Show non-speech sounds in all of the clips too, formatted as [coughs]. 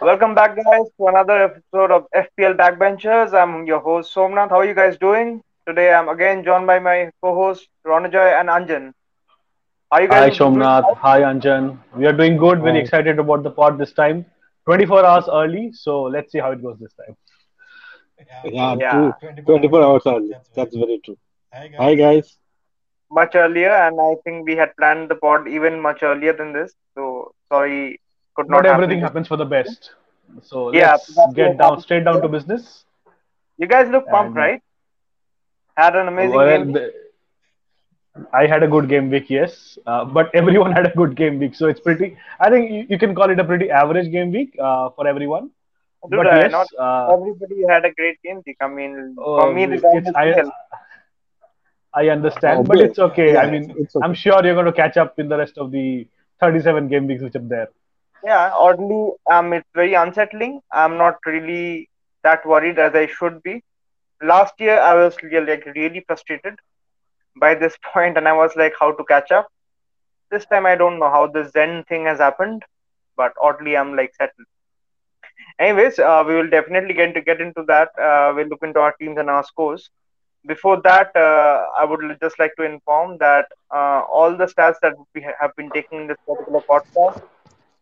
Welcome back, guys, to another episode of FPL Backbenchers. I'm your host Somnath. How are you guys doing? Today, I'm again joined by my co-host Ronojoy and Anjan. Are you Hi guys doing? Somnath, hi Anjan. We are doing good, very excited about the pod this time. 24 hours early, so let's see how it goes this time. Yeah, Yeah, true. 24 hours early. That's very true. Hi, guys. much earlier, and I think we had planned the pod even much earlier than this. So sorry, could not Not everything happen. happens for the best. So Yeah, let's get down happened. straight down to business. You guys look pumped, And right? Had an amazing well, game. the, I had a good game week, yes, uh, but [laughs] everyone had a good game week, so it's pretty. I think you, you can call it a pretty average game week uh, for everyone. Dude, But uh, yes, not uh, everybody had a great game. week. I mean, for uh, me, the it's was I hell. I understand, but it's okay. I mean, it's okay. I'm sure you're going to catch up in the rest of the 37 game weeks which are there. Yeah, oddly, um, it's very unsettling. I'm not really that worried as I should be. Last year, I was really, like really frustrated by this [laughs] point, and I was like, how to catch up. This time, I don't know how the Zen thing has happened, but oddly, I'm like settled. Anyways, uh, we will definitely get to get into that. Uh, we'll look into our teams and our scores. Before that, uh, I would just like to inform that uh, all the stats that we have been taking in this particular podcast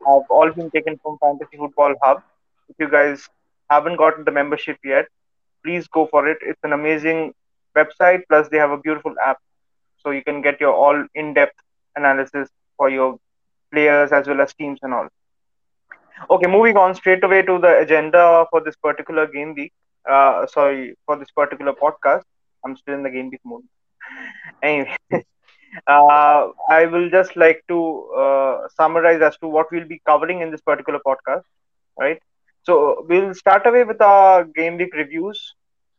have all been taken from Fantasy Football Hub. If you guys haven't gotten the membership yet, please go for it. It's an amazing website, plus they have a beautiful app, so you can get your all in-depth analysis for your players as well as teams and all. Okay, moving on straight away to the agenda for this particular game week. Uh, sorry, for this particular podcast. I'm still in the game week mode. Anyway, [laughs] uh, I will just like to uh, summarize as to what we'll be covering in this particular podcast, right? So we'll start away with our game week reviews,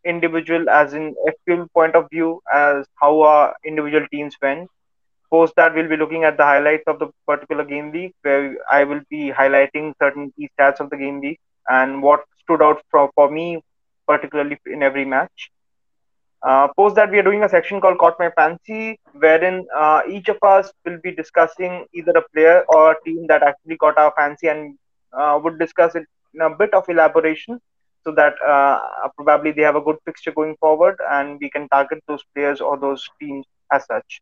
individual as in FPL point of view, as how our individual teams went. Post that, we'll be looking at the highlights of the particular game week, where I will be highlighting certain key stats of the game week and what stood out for, for me, particularly in every match. Uh, post that, we are doing a section called Caught My Fancy, wherein uh, each of us will be discussing either a player or a team that actually caught our fancy and uh, would discuss it in a bit of elaboration so that uh, probably they have a good fixture going forward and we can target those players or those teams as such.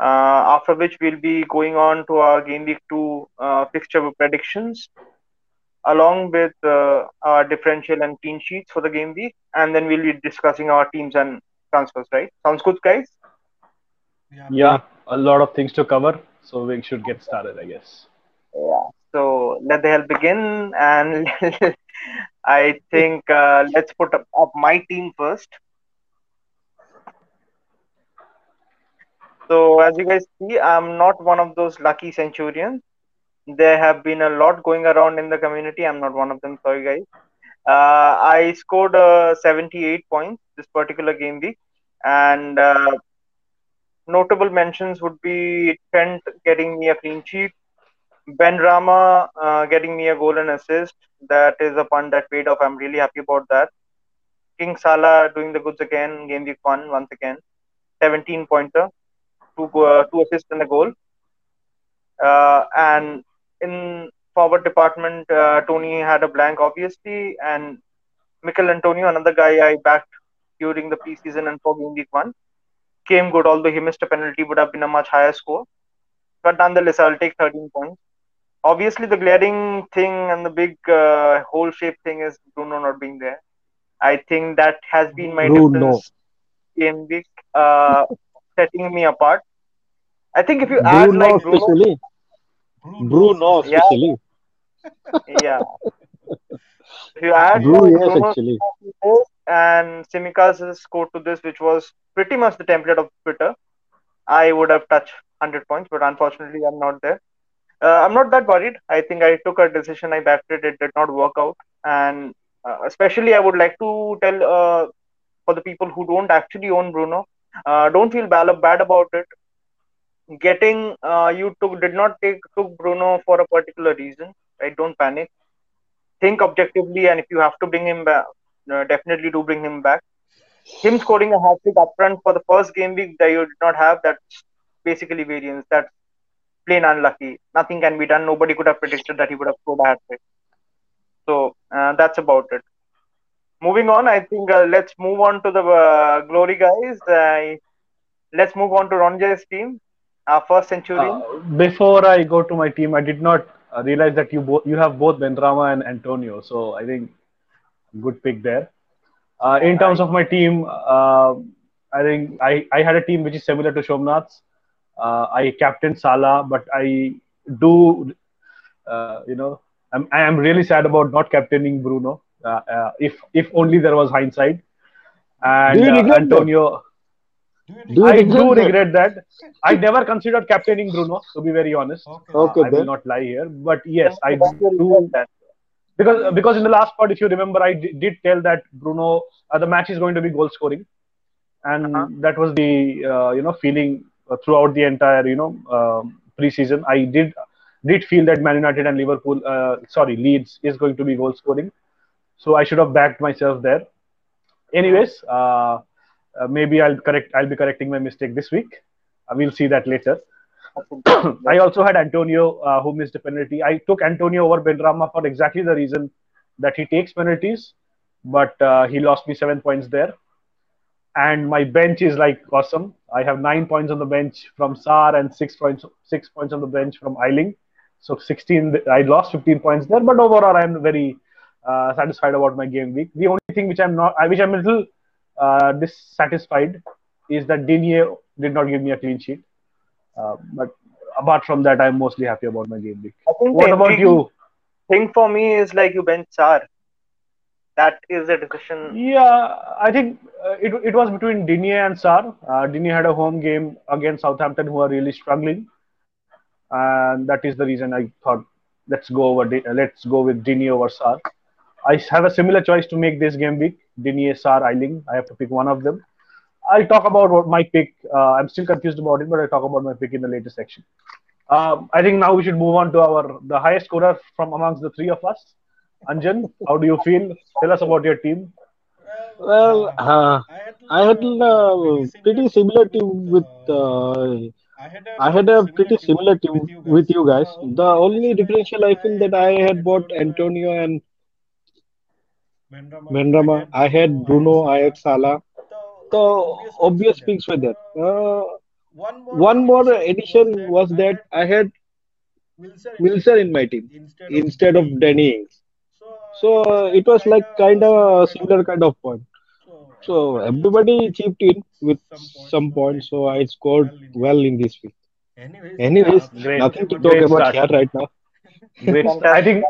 Uh, after which we'll be going on to our game week two uh, fixture predictions along with uh, our differential and clean sheets for the game week, and then we'll be discussing our teams and transfers. Right? Sounds good, guys. Yeah, a lot of things to cover, so we should get started, I guess. Yeah. So let the hell begin, and [laughs] I think uh, let's put up, up my team first. So as you guys see, I'm not one of those lucky centurions. There have been a lot going around in the community. I'm not one of them. Sorry, guys. Uh, I scored uh, 78 points this particular game week, and uh, notable mentions would be Trent getting me a clean sheet, Benrahma uh, getting me a goal and assist. That is a punt that paid off. I'm really happy about that. King Salah doing the goods again, game week one once again. 17 pointer, two uh, two assists and a goal. Uh, and in forward department, uh, Tony had a blank obviously, and Michail Antonio, another guy I backed during the preseason and for game week one, came good. Although he missed a penalty, would have been a much higher score. But nonetheless, I'll take 13 points. Obviously, the glaring thing and the big uh, hole shape thing is Bruno not being there. I think that has been my Bruno. difference game week, uh, [laughs] setting me apart. I think if you add like Bruno, especially. Bruno, yeah, especially. [laughs] yeah. If you add Bruno, yes, actually. and Simicas' score to this, which was pretty much the template of Twitter, I would have touched 100 points, but unfortunately, I'm not there. Uh, I'm not that worried. I think I took a decision, I backed it, it did not work out. And uh, especially, I would like to tell uh, for the people who don't actually own Bruno, uh, don't feel bad about it. Getting uh, you took did not take took Bruno for a particular reason, right? Don't panic. Think objectively, and if you have to bring him back, uh, definitely do bring him back. Him scoring a hat trick upfront for the first game week that you did not have, that's basically variance. That's. plain unlucky. Nothing can be done. Nobody could have predicted that he would have scored a hat trick. So uh, that's about it. Moving on, I think uh, let's move on to the uh, glory guys. Let's move on to Ronojoy's team, our first century? Uh, before I go to my team, I did not uh, realize that you both you have both Benrahma and Antonio. So I think good pick there. Uh, in terms of my team, uh, I think I, I had a team which is similar to Somnath's. Uh, I captained Salah, but I do, uh, you know, I'm, I am really sad about not captaining Bruno. Uh, uh, if if only there was hindsight. And Do you? Antonio, Do you I do regret that. I never considered captaining Bruno, to be very honest. Okay. Okay, I will not lie here, but yes, I do regret that? because because in the last part, if you remember, I d- did tell that Bruno uh, the match is going to be goal scoring, and Uh-huh. that was the uh, you know feeling uh, throughout the entire you know um preseason. I did did feel that Man United and Liverpool, uh, sorry, Leeds is going to be goal scoring, so I should have backed myself there. Anyways, uh, uh, maybe I'll correct. I'll be correcting my mistake this week. Uh, we'll see that later. [coughs] I also had Antonio uh, who missed a penalty. I took Antonio over Benrahma for exactly the reason that he takes penalties, but uh, he lost me seven points there. And my bench is like awesome. I have nine points on the bench from Sarr and six points six points on the bench from Ayling. So 16, I lost 15 points there, but overall I'm very uh, satisfied about my game week. The only thing which I'm not, I which I'm a little uh, dissatisfied is that Digne did not give me a clean sheet. Uh, but apart from that, I'm mostly happy about my game week. What the about you? Thing for me is like you bench Sarr. That is a decision. Yeah, I think uh, it, it was between Digne and Sarr. Uh, Digne had a home game against Southampton, who are really struggling, and that is the reason I thought let's go over let's go with Digne over Sarr. I have a similar choice to make this game week: Digne, Sarr, Ayling. I have to pick one of them. I'll talk about what my pick. Uh, I'm still confused about it, but I'll talk about my pick in the later section. Um, I think now we should move on to our the highest scorer from amongst the three of us. Anjan, how do you feel? Tell us about your team. Well, uh, I had, I had a pretty similar team with. Uh, I had a pretty similar team with you guys. The only differential I feel that I had bought Antonio and Benrahma. I had Bruno. I had Salah. So obvious picks were there. Uh, one more addition was that I had Wilson in my team instead of Danny Ings. So uh, it was like kind of a similar kind of point. So everybody chipped in with some points. So I scored well in this week. Anyways, Great. nothing to talk about start. here right now. [laughs] I think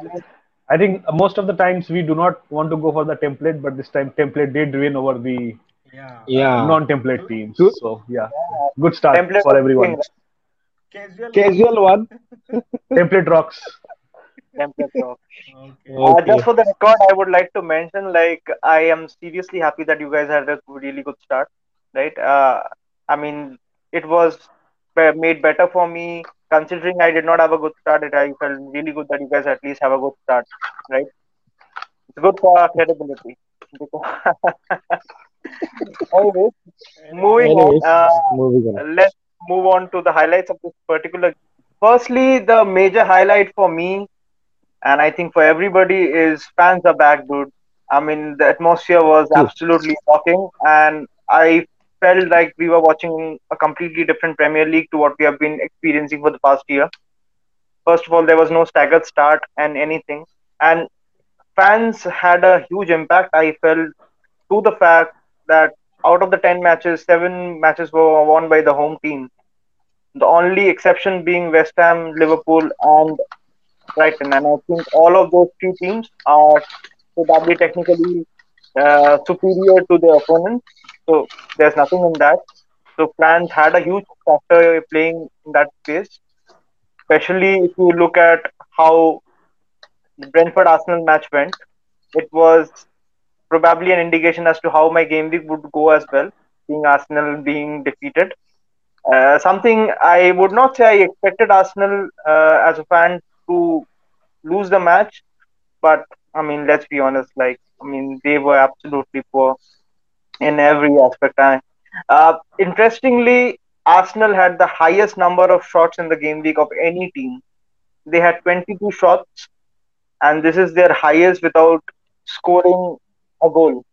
I think most of the times we do not want to go for the template, but this time template did win over the Yeah. Yeah. non-template teams. So yeah, good start Template for everyone. Casual. Casual one. [laughs] Template rocks. template rocks. Okay. Uh, Okay. just for the record, I would like to mention, like, I am seriously happy that you guys had a really good start, right? Uh, I mean, it was be- made better for me considering I did not have a good start. It I felt really good that you guys at least have a good start, right? It's good for our credibility. [laughs] Anyways, moving Anyways, on. Uh, moving on. let's move on to the highlights of this particular. Firstly, the major highlight for me, and I think for everybody, is fans are back, dude. I mean, the atmosphere was absolutely shocking, and I felt like we were watching a completely different Premier League to what we have been experiencing for the past year. First of all, there was no staggered start and anything, and fans had a huge impact. I felt to the fact that out of the 10 matches, seven matches were won by the home team. The only exception being West Ham, Liverpool, and Brighton. And I think all of those three teams are probably technically uh, superior to their opponents. So there's nothing in that. So fans had a huge factor playing in that space, especially if you look at how the Brentford Arsenal match went. It was probably an indication as to how my game week would go as well, seeing Arsenal being defeated. Uh, something I would not say I expected Arsenal uh, as a fan to lose the match, but I mean, let's be honest, like, I mean, they were absolutely poor in every aspect. Uh, interestingly, Arsenal had the highest number of shots in the game week of any team. They had 22 shots, and this is their highest without scoring a goal.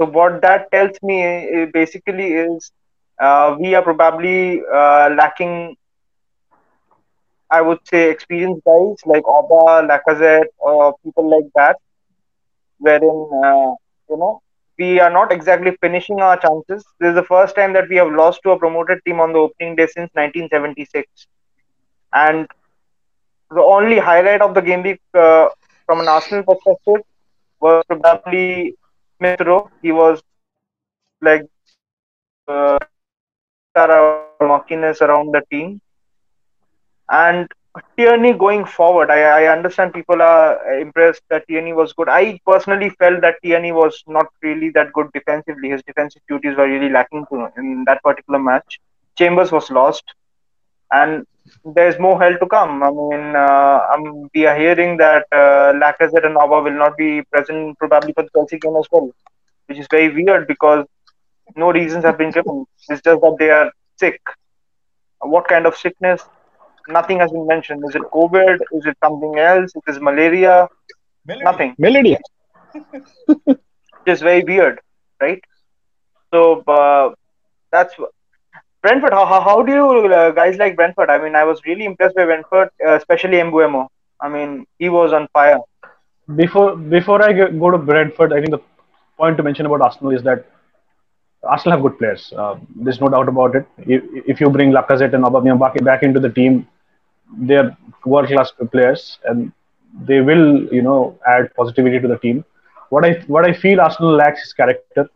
So what that tells me eh, basically is uh, we are probably uh, lacking, I would say, experienced guys like Oba, Lacazette, or people like that, wherein uh, you know we are not exactly finishing our chances. This is the first time that we have lost to a promoted team on the opening day since 1976, and the only highlight of the game week uh, from an Arsenal perspective was probably Smith. He was like uh, around the team. And Tierney going forward, I, I understand people are impressed that Tierney was good. I personally felt that Tierney was not really that good defensively. His defensive duties were really lacking in that particular match. Chambers was lost, and there's more hell to come. I mean, uh, um, we are hearing that uh, Lacazette and Auba will not be present probably for the Chelsea game as well, which is very weird because no reasons have been given. It's just that they are sick. What kind of sickness? Nothing has been mentioned. Is it COVID? Is it something else? Is it malaria? Nothing. Malaria. [laughs] it is very weird, right? So uh, that's Brentford. How, how, how do you uh, guys like Brentford? I mean, I was really impressed by Brentford, uh, especially Mbeumo. I mean, he was on fire. Before before I go to Brentford, I think the point to mention about Arsenal is that Arsenal have good players. Uh, there's no doubt about it. If, if you bring Lacazette and Aubameyang back, back into the team, they're world-class players, and they will, you know, add positivity to the team. What I what I feel Arsenal lacks is character.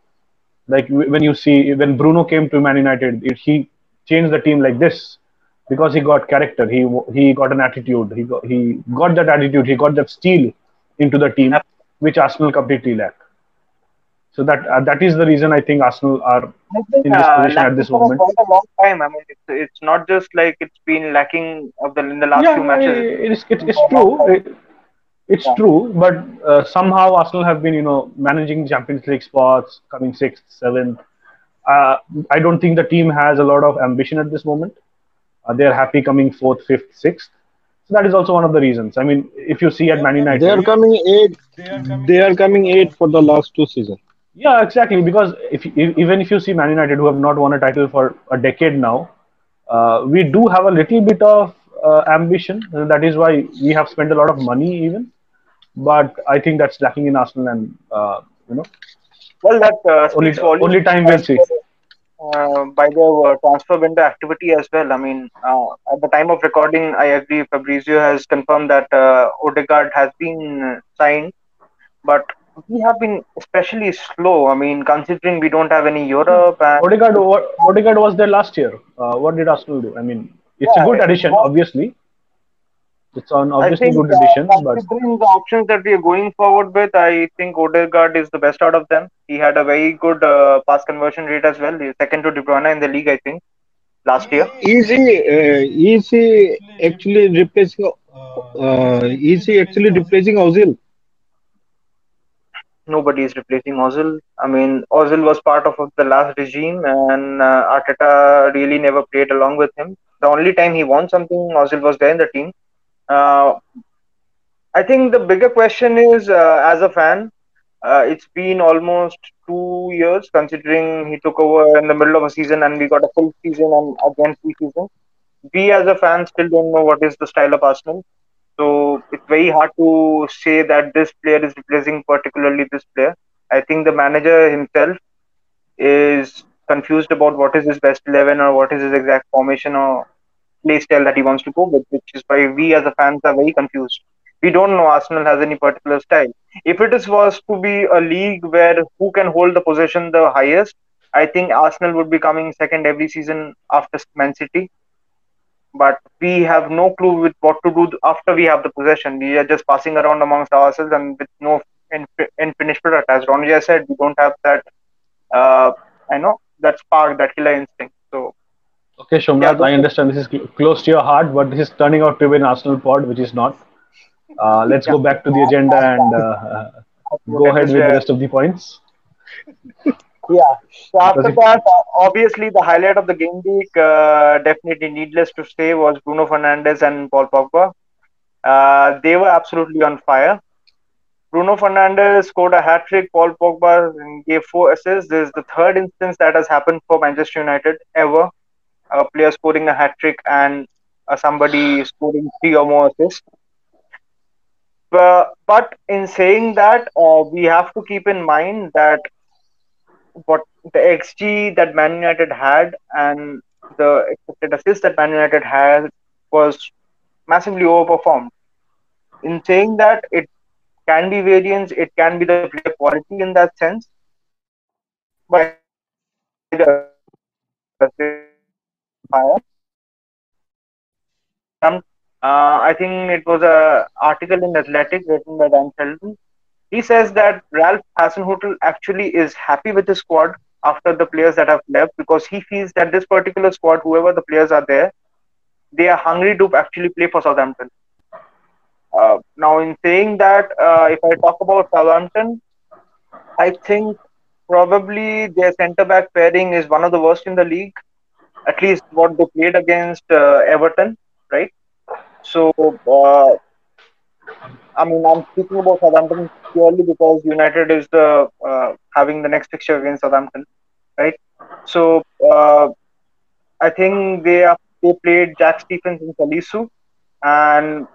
Like when you see when Bruno came to Man United, it, he changed the team like this because he got character. He he got an attitude. He got, he got that attitude. He got that steel into the team, which Arsenal completely lack. So that uh, that is the reason I think Arsenal are think, in this uh, position at this moment. For a long time. I mean, it's, it's not just like it's been lacking of the in the last yeah, few matches. It is, it, it's true. It, it's yeah. true, but uh, somehow Arsenal have been, you know, managing Champions League spots, coming sixth, seventh. Uh, I don't think the team has a lot of ambition at this moment. Uh, they're happy coming fourth, fifth, sixth. So that is also one of the reasons. I mean, if you see at Man United, they are coming eight. They are coming eight for the last two seasons. Yeah, exactly. Because if, if, even if you see Man United, who have not won a title for a decade now, uh, we do have a little bit of uh, ambition. That is why we have spent a lot of money, even. But I think that's lacking in Arsenal, and uh, you know. Well, that uh, only only time will see. Uh, by the uh, transfer window activity as well. I mean, at the time of recording, I agree. Fabrizio has confirmed that Odegaard has been signed, but we have been especially slow. I mean, considering we don't have any Europe. And... Odegaard, Odegaard was there last year. Uh, what did Arsenal do? I mean, it's yeah, a good addition, obviously. It's an obviously think, good addition. Uh, but considering the options that we are going forward with, I think Odegaard is the best out of them. He had a very good uh, pass conversion rate as well. He's second to De Bruyne in the league, I think, last year. Is he, uh, is actually replacing? Uh, is he actually replacing Ozil? Nobody is replacing Ozil. I mean, Ozil was part of the last regime, and uh, Arteta really never played along with him. The only time he won something, Ozil was there in the team. Uh, I think the bigger question is, uh, as a fan, uh, it's been almost two years considering he took over in the middle of a season and we got a full season and again full season. We as a fan still don't know what is the style of Arsenal. So it's very hard to say that this player is replacing particularly this player. I think the manager himself is confused about what is his best 11 or what is his exact formation or play style that he wants to go with, which is why we as a fans are very confused. We don't know Arsenal has any particular style. If it is was to be a league where who can hold the possession the highest, I think Arsenal would be coming second every season after Man City but we have no clue with what to do after we have the possession. We are just passing around amongst ourselves and with no in, in finished product. As Ronja said, we don't have that. Uh, I know that spark, that killer instinct. So. Okay, Somnath, yeah, I understand this is cl- close to your heart, but this is turning out to be an Arsenal pod, which is not. Uh, let's yeah. go back to the agenda and uh, go ahead with the rest of the points. [laughs] Yeah. So after that, obviously the highlight of the game week, uh, definitely needless to say, was Bruno Fernandes and Paul Pogba. Uh, they were absolutely on fire. Bruno Fernandes scored a hat trick. Paul Pogba gave four assists. This is the third instance that has happened for Manchester United ever. A player scoring a hat trick and uh, somebody scoring three or more assists. But, but in saying that, uh, we have to keep in mind that what the XG that Man United had and the expected assist that Man United had was massively overperformed. In saying that, it can be variance, it can be the player quality in that sense, but. Uh, I think it was a article in Athletic written by Dan Sheldon. He says that Ralph Hasenhüttl actually is happy with his squad after the players that have left because he feels that this particular squad, whoever the players are there, they are hungry to actually play for Southampton. Uh, now, in saying that, uh, if I talk about Southampton, I think probably their centre back pairing is one of the worst in the league. At least what they played against uh, Everton, right? So, uh, I mean, I'm speaking about Southampton purely because United is the uh, having the next fixture against Southampton, right? So, uh, I think they are, they played Jack Stephens and Salisu, and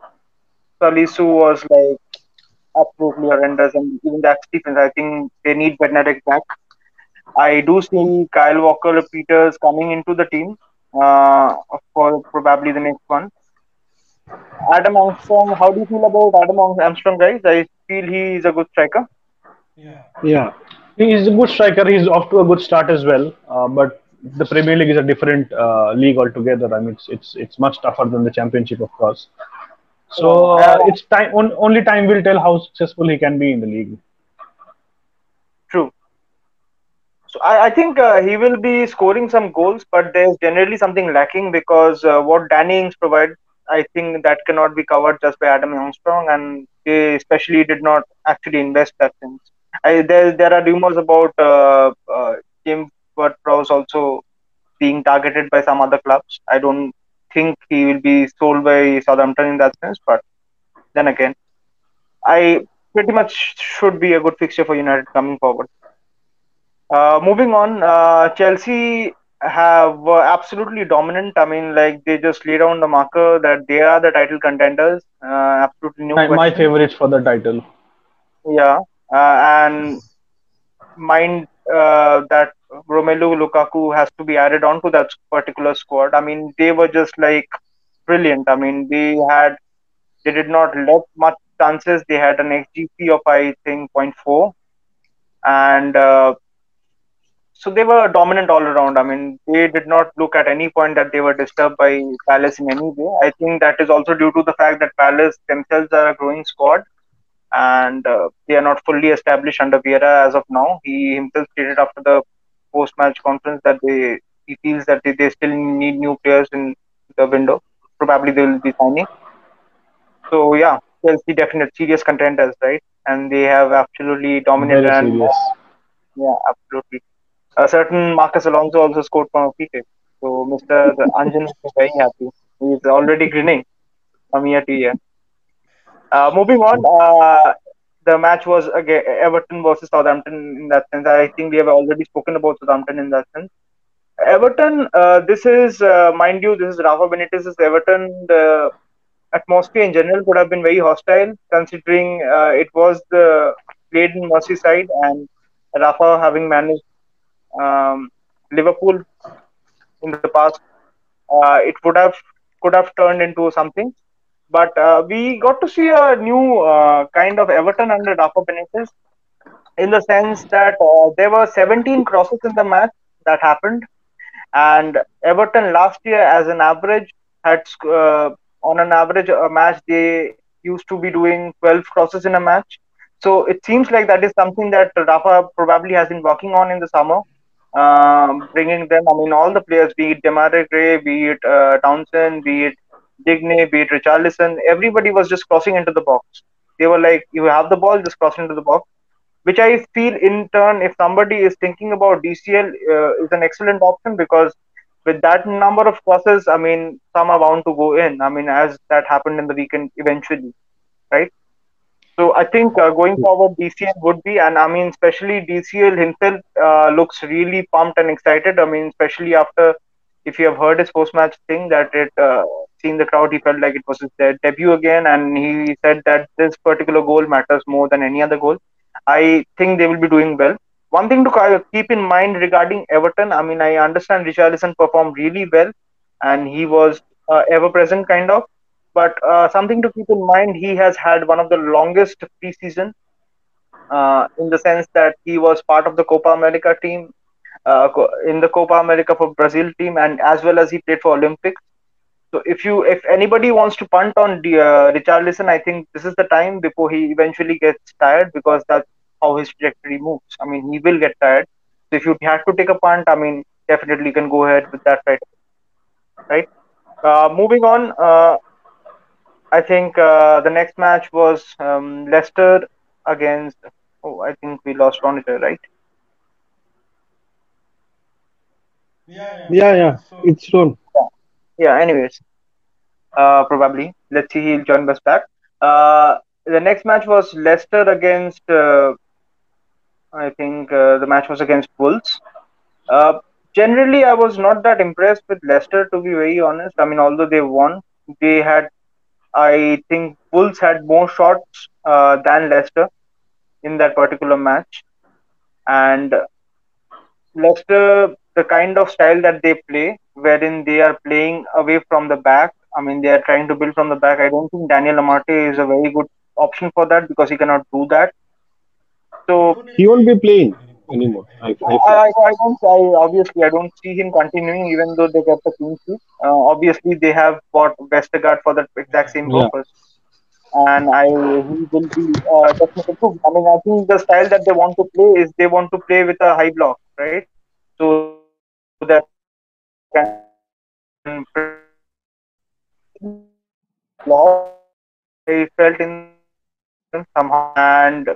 Salisu was like absolutely horrendous, and even Jack Stephens, I think they need Bednarek back. I do see Kyle Walker Peters coming into the team uh, for probably the next one. Adam Armstrong, how do you feel about Adam Armstrong, guys? I feel he is a good striker. Yeah. Yeah. He's a good striker. He's off to a good start as well. Uh, but the Premier League is a different uh, league altogether. I mean, it's it's it's much tougher than the Championship, of course. So uh, it's time. On, only time will tell how successful he can be in the league. True. So I, I think uh, he will be scoring some goals, but there's generally something lacking because uh, what Danny Ings provides, I think that cannot be covered just by Adam Armstrong, and they especially did not actually invest that things. I, there there are rumors about uh, uh, James Ward-Prowse also being targeted by some other clubs. I don't think he will be sold by Southampton in that sense, but then again, I pretty much should be a good fixture for United coming forward. Uh, moving on, uh, Chelsea have uh, absolutely dominant. I mean, like they just lay down the marker that they are the title contenders. Uh, absolutely no my, my favorites for the title. Yeah, uh, and mind uh, that Romelu Lukaku has to be added on to that particular squad. I mean, they were just like brilliant. I mean, they had they did not let much chances. They had an XGP of I think 0.4, and uh, so they were dominant all around. I mean, they did not look at any point that they were disturbed by Palace in any way. I think that is also due to the fact that Palace themselves are a growing squad and uh, they are not fully established under Vieira as of now. He himself stated after the post-match conference that they he feels that they, they still need new players in the window. Probably they will be signing. So yeah, Chelsea definite serious contenders, right? And they have absolutely dominated. And, yeah, absolutely. A certain Marcos Alonso also scored from a kick. So Mr. Anjan is very happy. He is already grinning from year to year. Uh, moving on, uh, the match was again Everton versus Southampton in that sense. I think we have already spoken about Southampton in that sense. Everton, uh, this is, uh, mind you, this is Rafa Benitez's Everton. The atmosphere in general could have been very hostile, considering uh, it was the played in Merseyside and Rafa having managed um, Liverpool in the past. Uh, it would have could have turned into something but uh, we got to see a new uh, kind of Everton under Rafa Benitez in the sense that uh, there were 17 crosses in the match that happened, and Everton last year, as an average, had uh, on an average a match they used to be doing 12 crosses in a match. So it seems like that is something that Rafa probably has been working on in the summer. Um, bringing them, I mean, all the players, be it Demarai Gray, be it uh, Townsend, be it Digne, be it Richarlison, everybody was just crossing into the box. They were like, you have the ball, just cross into the box. Which I feel, in turn, if somebody is thinking about DCL, uh, is an excellent option because with that number of crosses, I mean, some are bound to go in. I mean, as that happened in the weekend eventually, right? So I think uh, going forward, DCL would be, and I mean, especially DCL himself uh, looks really pumped and excited. I mean, especially after, if you have heard his post-match thing, that it uh, seen the crowd, he felt like it was his debut again, and he said that this particular goal matters more than any other goal. I think they will be doing well. One thing to keep in mind regarding Everton, I mean, I understand Richarlison performed really well, and he was uh, ever present kind of but uh, something to keep in mind, he has had one of the longest preseason uh, in the sense that he was part of the Copa America team, uh, in the Copa America for Brazil team, and as well as he played for Olympics. So if you, if anybody wants to punt on the, uh, Richarlison, I think this is the time before he eventually gets tired because that's how his trajectory moves. I mean, he will get tired. So if you have to take a punt, I mean, definitely you can go ahead with that right. Right. Uh, moving on, uh, I think uh, the next match was um, Leicester against. Oh, I think we lost Ronita, right? Yeah, yeah, it's shown. Yeah. yeah anyways, uh, probably. Let's see, he'll join us back. Uh, the next match was Leicester against. Uh, I think uh, the match was against Wolves. Uh, generally, I was not that impressed with Leicester, to be very honest. I mean, although they won, they had I think Wolves had more shots uh, than Leicester in that particular match. And Leicester, the kind of style that they play, wherein they are playing away from the back, I mean, they are trying to build from the back. I don't think Daniel Amartey is a very good option for that because he cannot do that. So he won't be playing anymore. I, I, I, I, don't. I obviously I don't see him continuing, even though they get the clean sheet. Uh, obviously, they have bought Vestergaard for that exact same purpose, yeah. and I he will be uh, definitely. I mean, I think the style that they want to play is they want to play with a high block, right? So that can block. I felt in somehow and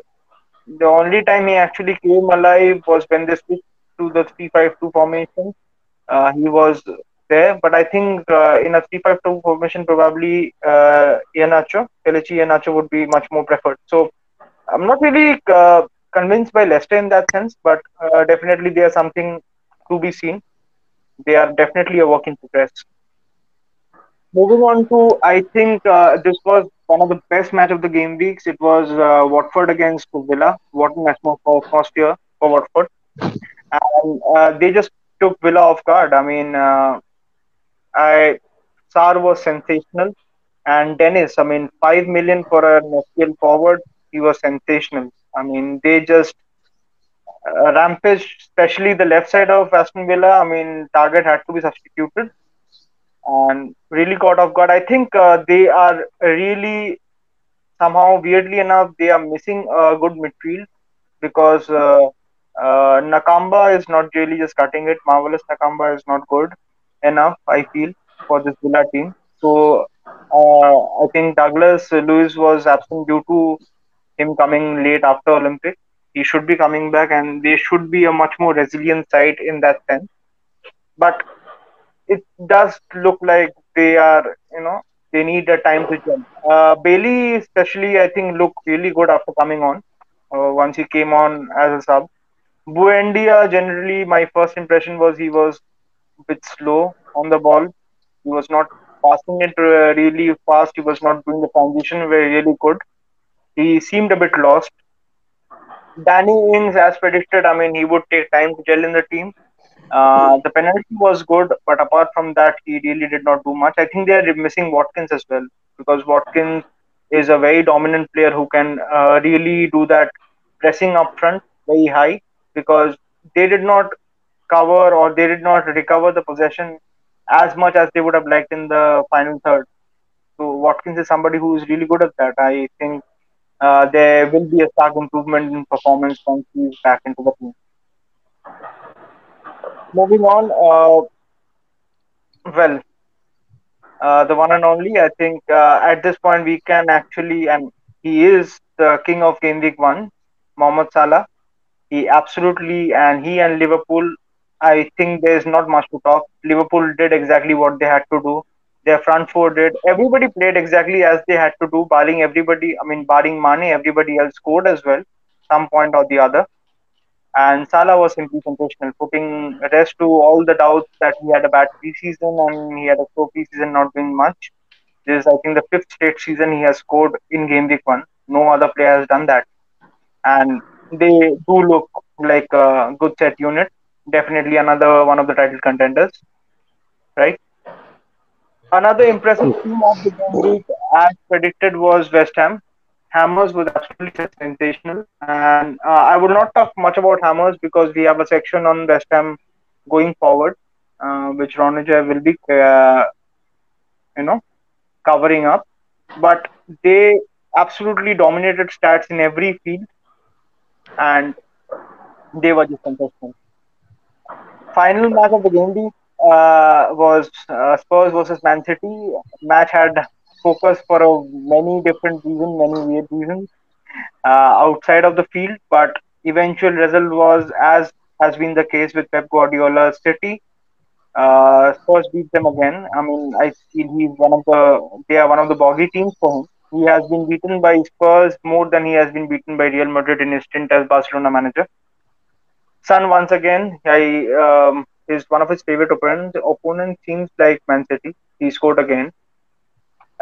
the only time he actually came alive was when they switched to the 3-5-2 formation. Uh, he was there, but I think uh, in a 3-5-2 formation, probably uh, Iheanacho, Kelechi Iheanacho would be much more preferred. So I'm not really uh, convinced by Leicester in that sense, but uh, definitely there's something to be seen. They are definitely a work in progress. Moving on to, I think uh, this was one of the best match of the game weeks. It was uh, Watford against Villa. What a match for year for Watford, and uh, they just took Villa off guard. I mean, uh, I Sarr was sensational, and Dennis. I mean, five million for an FPL forward. He was sensational. I mean, they just uh, rampaged, especially the left side of Aston Villa. I mean, Targett had to be substituted and really God of God. I think uh, they are really somehow weirdly enough they are missing a good midfield because uh, uh, Nakamba is not really just cutting it. Marvelous Nakamba is not good enough. I feel for this Villa team. So uh, I think Douglas Luiz was absent due to him coming late after Olympic. He should be coming back, and they should be a much more resilient side in that sense. But it does look like they are, you know, they need a time to jump. Uh, Bailey, especially, I think, looked really good after coming on. Uh, once he came on as a sub. Buendia, generally, my first impression was he was a bit slow on the ball. He was not passing it uh, really fast. He was not doing the transition very really good. He seemed a bit lost. Danny Ings, as predicted, I mean, he would take time to gel in the team. Uh, the penalty was good, but apart from that, he really did not do much. I think they are missing Watkins as well because Watkins is a very dominant player who can uh, really do that pressing up front very high because they did not cover or they did not recover the possession as much as they would have liked in the final third. So Watkins is somebody who is really good at that. I think uh, there will be a stark improvement in performance once he's back into the team moving on, uh, well, uh, the one and only, I think uh, at this point we can actually, and he is the king of game week one, Mohamed Salah. He absolutely, and he and Liverpool I think there's not much to talk. Liverpool did exactly what they had to do. Their front four did. Everybody played exactly as they had to do, barring everybody. I mean, barring Mane, everybody else scored as well, some point or the other. And Salah was simply sensational, putting rest to all the doubts that he had a bad preseason and he had a slow preseason, not doing much. This is, I think, the fifth straight season he has scored in game week one. No other player has done that. And they do look like a good set unit. Definitely another one of the title contenders, right? Another impressive team of the game week, as predicted, was West Ham. Hammers was absolutely sensational, and uh, I would not talk much about Hammers because we have a section on West Ham going forward, uh, which Ronager will be, uh, you know, covering up. But they absolutely dominated stats in every field, and they were just sensational. Final match of the game week uh, was uh, Spurs versus Man City. Match had focus for many different reasons, many weird reasons uh, outside of the field, but eventual result was as has been the case with Pep Guardiola's City. Uh, Spurs beat them again. I mean, I feel he's one of the they are one of the boggy teams for him. He has been beaten by Spurs more than he has been beaten by Real Madrid in his stint as Barcelona manager. Son once again, I um, is one of his favorite opponents. Opponent seems like Man City. He scored again,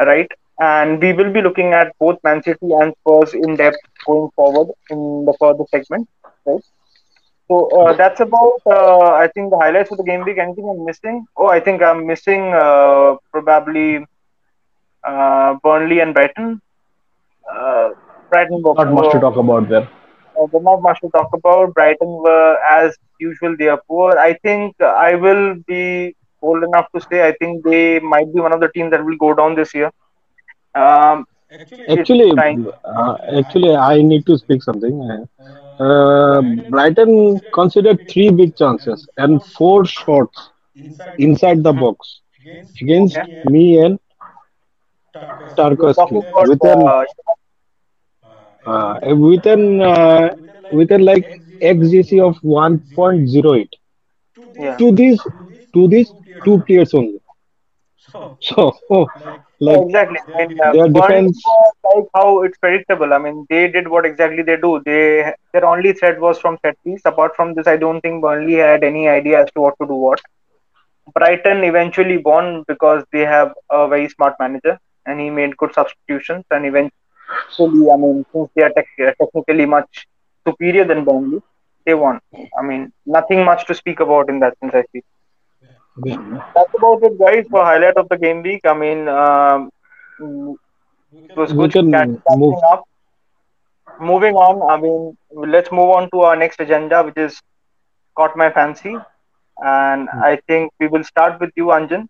right? And we will be looking at both Man City and Spurs in depth going forward in the further segment, right? So uh, that's about, uh, I think, the highlights of the game week. Anything I'm missing? Oh, I think I'm missing uh, probably uh, Burnley and Brighton. Uh, Brighton were Not much to talk about there. Uh, there's not much to talk about. Brighton were, as usual, they are poor. I think I will be bold enough to say I think they might be one of the teams that will go down this year. Um, Actually, uh, actually, I need to speak something. Uh, Brighton considered three big chances and four shots inside the box against Okay. me and You're talking Tarkowski with an uh, uh, with an uh, with an like XGC of 1.08 yeah. to these to these two players only. So Yeah, [laughs] like exactly. I mean, uh, their defense, like how it's predictable. I mean, they did what exactly they do. They their only threat was from set piece. Apart from this, I don't think Burnley had any idea as to what to do what. Brighton eventually won because they have a very smart manager and he made good substitutions. And eventually, I mean, since they are tech- uh, technically much superior than Burnley, they won. I mean, nothing much to speak about in that sense. I feel yeah, that's about it, guys. For highlight of the game week, I mean, um, it was good can move. catching up. Moving on, I mean, let's move on to our next agenda, which is caught my fancy. And I think we will start with you, Anjan.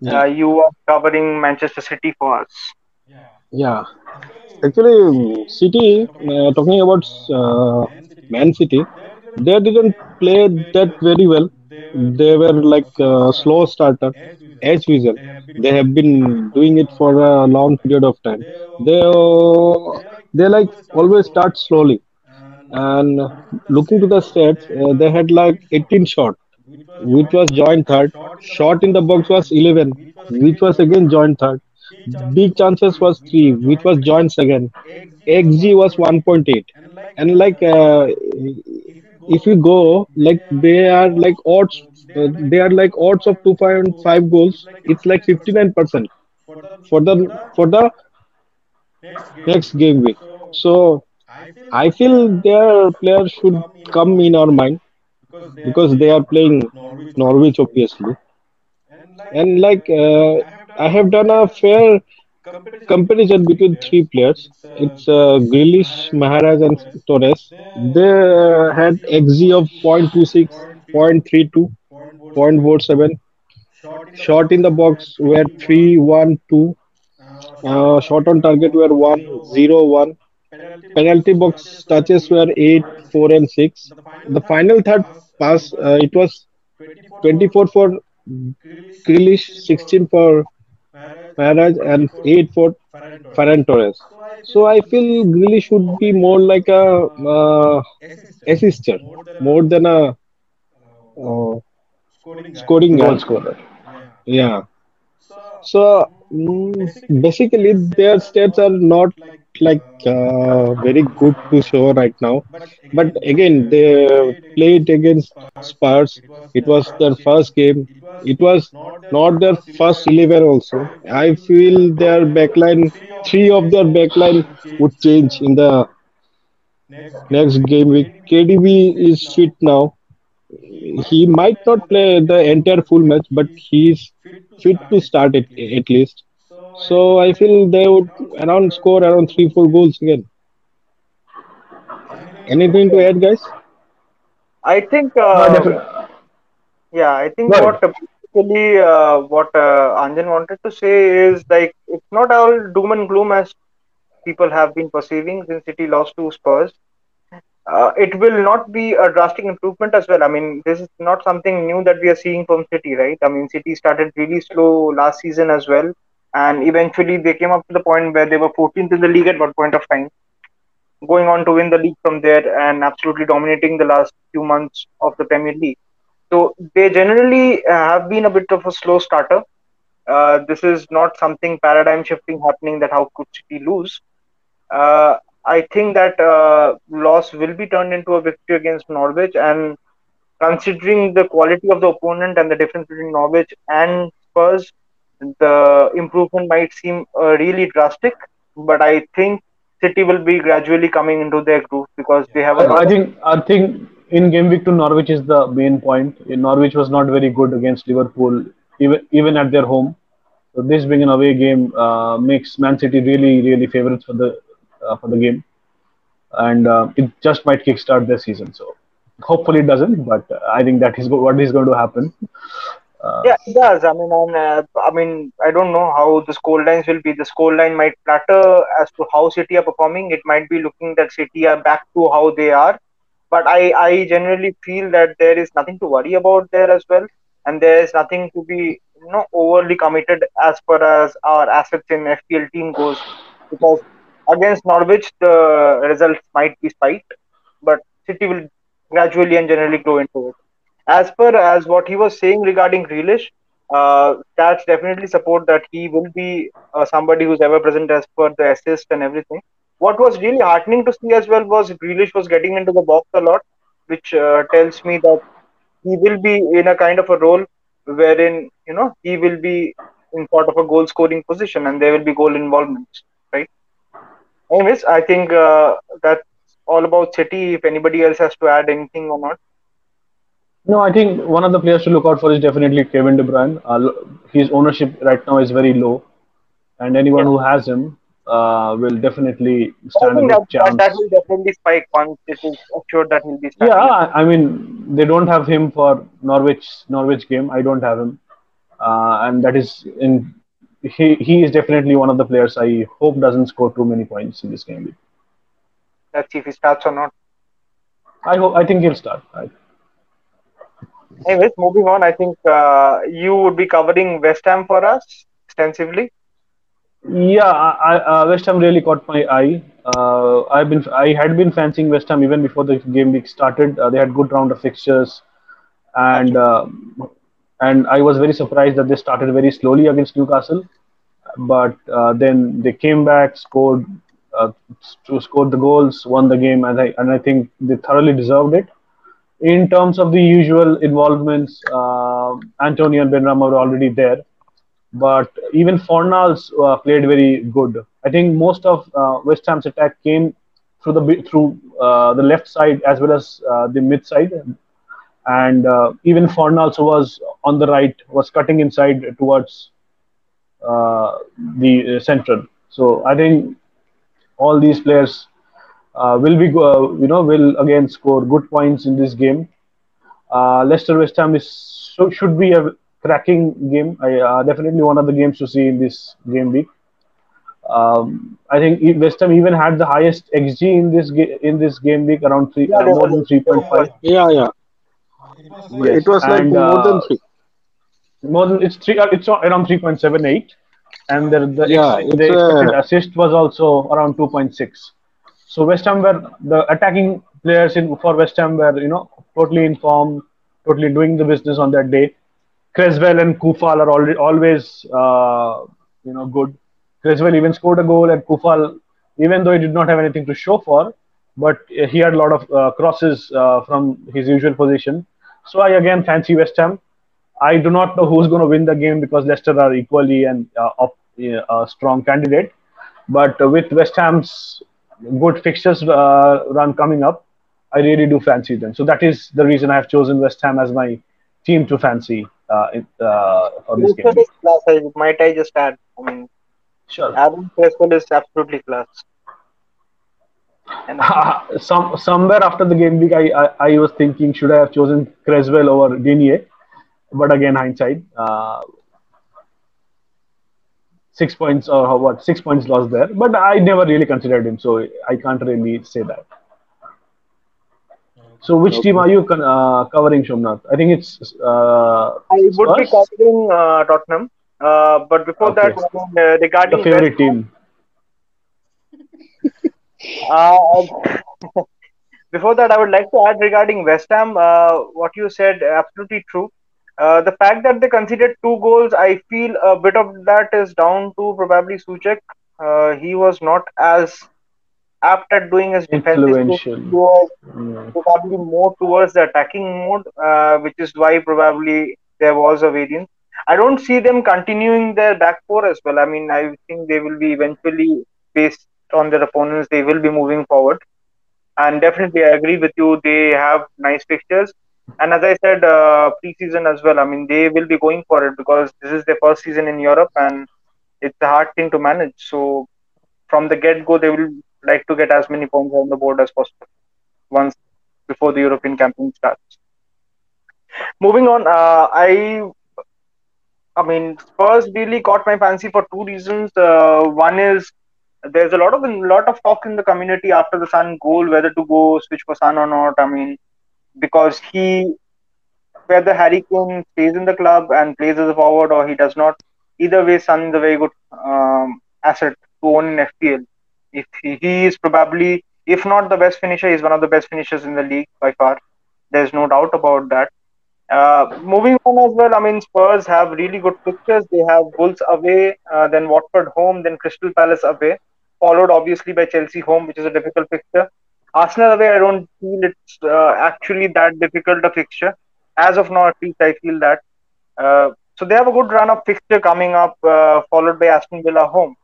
Yeah, Uh, you are covering Manchester City for us. yeah. Actually, um, City, uh, talking about uh, Man City, they didn't play that very well. They were like slow starter, as usual. They have been doing it for a long period of time. They uh, they like always start slowly. And looking to the stats, uh, they had like 18 shot, which was joint third. Shot in the box was 11, which was again joint third. Big chances was three, which was joint second. XG was 1.8, and like uh, if you go like they are like odds, uh, they are like odds of 2.5 goals. It's like 59% for the for the next game week. So I feel their players should come in our mind because they are playing Norwich obviously. And like uh, I have done a fair comparison between three players. It's uh, Grealish, Mahrez, and Torres. They uh, had XG of 0.26, 0.32, 0.47. Shot in the box were 3, 1, 2. Uh, shot on target were 1, 0, 1. Penalty box touches were 8, 4, and 6. The final third pass, uh, it was 24 for Grealish, 16 for Mahrez, and 8 for Ferran Torres. So I feel Grealish should be more like a uh, assister, more than a uh, scoring Goal scorer. Yeah. So mm, basically, their stats are not like uh, very good to show right now. But again, they played against Spurs. It was their first game. It was not their first 11 also. I feel their backline, three of their backline would change in the next game week. KDB is fit now. He might not play the entire full match, but he's fit to start it at least. So I feel they would around score around three, four goals again. Anything to add, guys? I think, uh, definitely. yeah, I think Go ahead. what uh, basically uh, what uh, Anjan wanted to say is like it's not all doom and gloom as people have been perceiving since City lost to Spurs. Uh, it will not be a drastic improvement as well. I mean, this is not something new that we are seeing from City, right? I mean, City started really slow last season as well, and eventually they came up to the point where they were 14th in the league at one point of time, going on to win the league from there and absolutely dominating the last few months of the Premier League. So they generally uh, have been a bit of a slow starter. Uh, this is not something paradigm shifting happening that how could City lose. Uh, I think that uh, loss will be turned into a victory against Norwich, and considering the quality of the opponent and the difference between Norwich and Spurs, the improvement might seem uh, really drastic. But I think City will be gradually coming into their groove because they have a I, I think I think in game week two Norwich is the main point. Norwich was not very good against Liverpool, even even at their home. So this being an away game uh, makes Man City really really favorites for the uh, for the game, and uh, it just might kickstart their season. So hopefully it doesn't, but I think that is what is going to happen. Uh, Yeah, it does. I mean, uh, I mean, I don't know how the score lines will be. The score line might plateau as to how City are performing. It might be looking that City are back to how they are. But I, I generally feel that there is nothing to worry about there as well, and there is nothing to be, you know, overly committed as far as our assets in FPL team goes, because against Norwich the results might be spiked, but City will gradually and generally grow into it as per as what he was saying regarding Grealish, uh, definitely support that he will be uh, somebody who's ever present as per the assist and everything. What was really heartening to see as well was Grealish was getting into the box a lot, which uh, tells me that he will be in a kind of a role wherein you know he will be in sort of a goal scoring position and there will be goal involvement, right? Anyways, I think uh, that's all about City. If anybody else has to add anything or not. No, I think one of the players to look out for is definitely Kevin De Bruyne. Uh, his ownership right now is very low, and anyone Yeah. who has him uh, will definitely stand a that, good that that will definitely spike once it is assured that he'll be Yeah, starting. I I mean they don't have him for Norwich Norwich game. I don't have him, uh, and that is in he he is definitely one of the players I hope doesn't score too many points in this game. Let's see if he starts or not. I hope I think he'll start. I, Anyways, moving on, I think uh, you would be covering West Ham for us extensively. Yeah, I, uh, West Ham really caught my eye. Uh, I've been I had been fancying West Ham even before the game week started. Uh, they had good round of fixtures, and uh, and I was very surprised that they started very slowly against Newcastle, but uh, then they came back, scored, uh, to scored the goals, won the game, and I and I think they thoroughly deserved it. In terms of the usual involvements, uh, Antonio and Benrahma were already there but even Fornals uh, played very good. I think most of uh, West Ham's attack came through the through uh, the left side as well as uh, the mid side, and uh, even Fornals was on the right was cutting inside towards the central. So I think all these players will be uh, you know will again score good points in this game. Uh, Leicester West Ham is so should be a cracking game. I, uh, definitely one of the games to see in this game week. Um, I think West Ham even had the highest XG in this ga- in this game week, around three, Yeah, uh, more than three point five. Yeah, yeah. Yes, It was like and more than uh, three. more than it's three. Uh, it's around three point seven eight, and the the, Yeah, the expected uh, assist was also around two point six. So West Ham were the attacking players in for West Ham were you know totally informed, totally doing the business on that day. Cresswell and Coufal are already, always, uh, you know, good. Cresswell even scored a goal, and Coufal, even though he did not have anything to show for, but he had a lot of uh, crosses uh, from his usual position. So I again fancy West Ham. I do not know who's going to win the game because Leicester are equally and uh, a strong candidate. But with West Ham's good fixtures uh, run coming up, I really do fancy them. So that is the reason I have chosen West Ham as my team to fancy uh, uh, for this game. Class, might I just add? I mean, sure. Aaron Cresswell is absolutely class. And [laughs] Some somewhere after the game week, I, I, I was thinking should I have chosen Cresswell over Digne, but again hindsight. Uh, six points or how what six points lost there. But I never really considered him, so I can't really say that. So which okay. team are you uh, covering, Somnath? I think it's. Uh, I would Spurs? be covering uh, Tottenham, uh, but before okay. that, uh, regarding the favorite West team. [laughs] Uh, [laughs] before that, I would like to add regarding West Ham. what you said, absolutely true. Uh, the fact that they conceded two goals, I feel a bit of that is down to probably Souček. Uh, he was not as apt at doing his defensive He was probably more towards the attacking mode, uh, which is why probably there was a variance. I don't see them continuing their back four as well. I mean, I think they will be eventually based on their opponents. They will be moving forward, and definitely I agree with you. They have nice fixtures and as I said, uh, preseason as well. I mean, they will be going for it because this is their first season in Europe, and it's a hard thing to manage. So, from the get-go, they will like to get as many points on the board as possible once before the European campaign starts. Moving on, uh, I, I mean, Spurs really caught my fancy for two reasons. Uh, one is there's a lot of a lot of talk in the community after the Son goal whether to go switch for Son or not. I mean because he whether Harry Kane stays in the club and plays as a forward or he does not, either way, Son is a very good um, asset to own in FPL. If he, he, is probably, if not the best finisher, he's one of the best finishers in the league by far. There's no doubt about that. Uh, moving on as well, I mean, Spurs have really good fixtures. They have Wolves away, uh, then Watford home, then Crystal Palace away, followed obviously by Chelsea home, which is a difficult fixture. Arsenal away, I don't feel it's uh, actually that difficult a fixture. As of now, at least I feel that. Uh, so they have a good run of fixture coming up, uh, followed by Aston Villa home.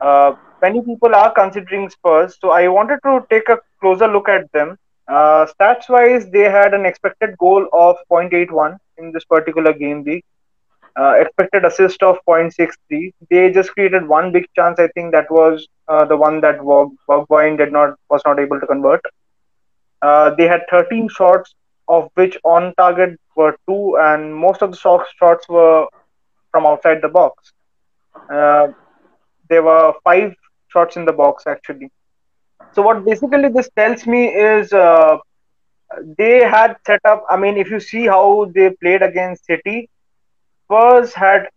Uh, many people are considering Spurs, so I wanted to take a closer look at them. Uh, stats wise, they had an expected goal of 0.81 in this particular game week uh, expected assist of 0.63. They just created one big chance. I think that was uh, the one that Bergwijn did not was not able to convert. Uh, they had 13 shots, of which on target were two, and most of the shots were from outside the box. Uh, there were five shots in the box actually. So what basically this tells me is uh, they had set up. I mean, if you see how they played against City, Spurs had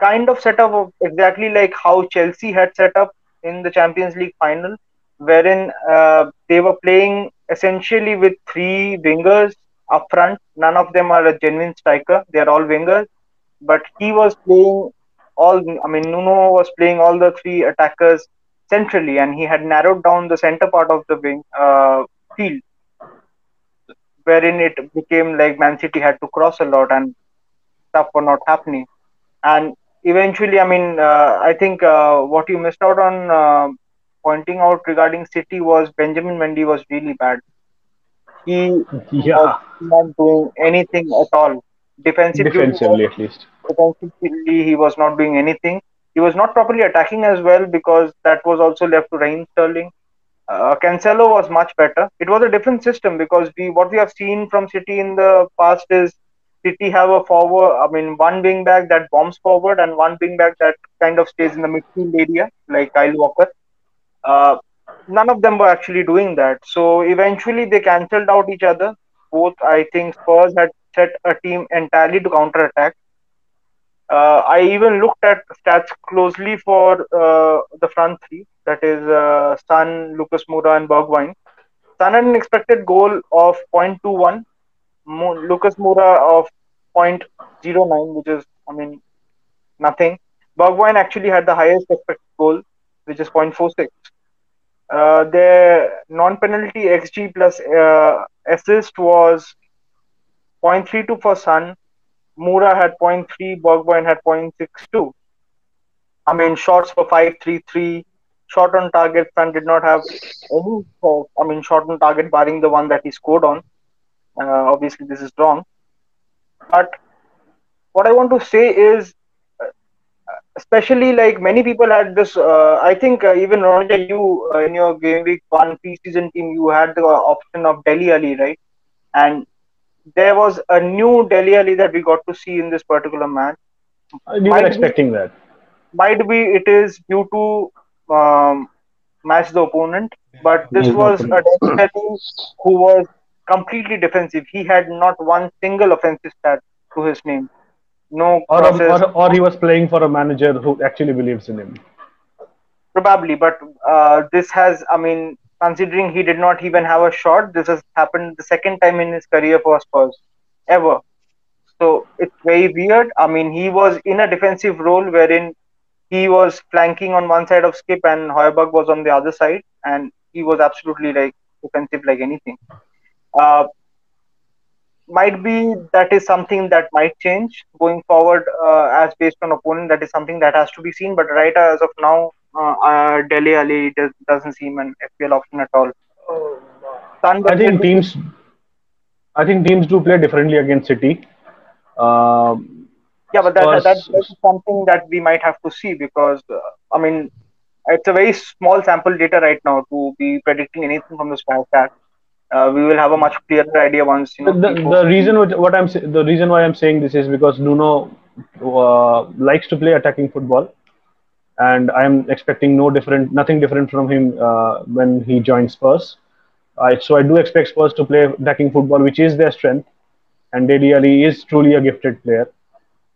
kind of set up exactly like how Chelsea had set up in the Champions League final, wherein uh, they were playing essentially with three wingers up front. None of them are a genuine striker; they are all wingers. But he was playing all. I mean, Nuno was playing all the three attackers centrally, and he had narrowed down the center part of the wing uh, field, wherein it became like Man City had to cross a lot and stuff were not happening. And eventually, I mean, uh, I think uh, what you missed out on uh, pointing out regarding City was Benjamin Mendy was really bad. He [laughs] yeah. was not doing anything at all. Defensively, defensively at least. Defensively, he was not doing anything. He was not properly attacking as well because that was also left to Raheem Sterling. Uh, Cancelo was much better. It was a different system because we what we have seen from City in the past is City have a forward, I mean, one wing back that bombs forward and one wing back that kind of stays in the midfield area, like Kyle Walker. Uh, none of them were actually doing that. So eventually they cancelled out each other. Both, I think, Spurs had set a team entirely to counter attack. Uh, I even looked at stats closely for uh, the front three, that is uh, Lucas Moura, and Bergwijn. Son had an expected goal of 0.21 Lucas Moura of 0.09, which is, I mean, nothing. Bergwijn actually had the highest expected goal, which is 0.46. Uh, their non-penalty xG plus uh, assist was 0.32 for Son. Moura had 0.3, Bergwijn had 0.62. I mean, shots for 5-3-3. Shot on target, Son did not have any. I mean, shot on target, barring the one that he scored on. Uh, obviously, this is wrong. But what I want to say is, uh, especially like many people had this. Uh, I think uh, even Roger, you uh, in your game week one preseason team, you had the option of Dele Alli right? And there was a new Dele Alli that we got to see in this particular match. We were expecting be, that. Might be it is due to um, match the opponent, but this was a Dele Alli who was completely defensive. He had not one single offensive stat to his name. No or, or, or, he was playing for a manager who actually believes in him. Probably, but uh, this has, I mean, considering he did not even have a shot, this has happened the second time in his career for Spurs ever. So it's very weird. I mean, he was in a defensive role wherein he was flanking on one side of Skip and Højbjerg was on the other side, and he was absolutely like offensive like anything. Uh, might be that is something that might change going forward uh, as based on opponent. That is something that has to be seen. But right as of now, uh, uh, Dele Alli does, doesn't seem an FPL option at all. I think teams, I think teams do play differently against City. Um, yeah, but that, that, that, that's something that we might have to see because uh, I mean it's a very small sample data right now to be predicting anything from the small stat uh, we will have a much clearer idea once you know. The, the reason what I'm the reason why I'm saying this is because Nuno uh, likes to play attacking football, and I'm expecting no different, nothing different from him uh, when he joins Spurs. so I do expect Spurs to play attacking football, which is their strength, and Dele Alli is truly a gifted player.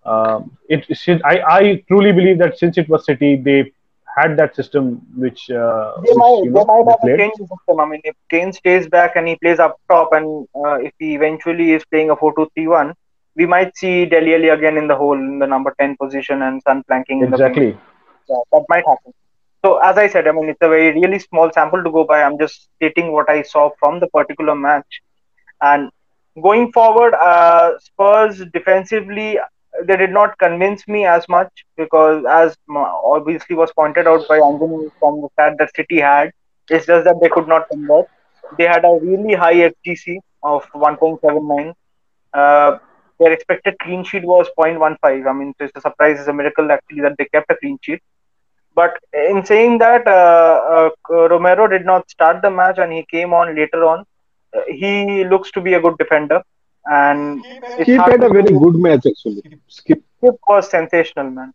Um, it, I, I truly believe that since it was City, they had that system which uh, they which, might, know, they might have changed the system. I mean, if Kane stays back and he plays up top, and uh, if he eventually is playing a 4-2-3-1, we might see Dele Alli again in the hole in the number 10 position and Son flanking. Exactly. Yeah, that might happen. So as I said, I mean, it's a very really small sample to go by. I'm just stating what I saw from the particular match, and going forward, uh, Spurs defensively, they did not convince me as much because, as obviously was pointed out by Anjani from the stat that City had, it's just that they could not convert. They had a really high XGC of 1.79. Uh, their expected clean sheet was 0.15. I mean, it's a surprise, it's a miracle actually that they kept a clean sheet. But in saying that, uh, uh, Romero did not start the match and he came on later on. Uh, he looks to be a good defender and Skip had a very good match actually. Skip. Skip was sensational, man.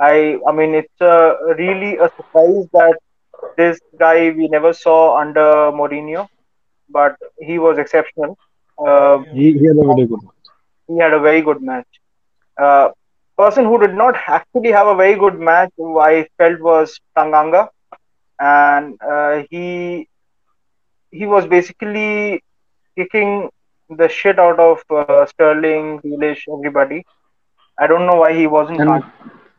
I I mean it's a, really a surprise that this guy we never saw under Mourinho, but he was exceptional. Uh, he, he, had a very good match. He had a very good match. Uh, person who did not actually have a very good match, who I felt was Tanganga, and uh, he he was basically kicking the shit out of uh, Sterling, Grealish, everybody. I don't know why he wasn't and,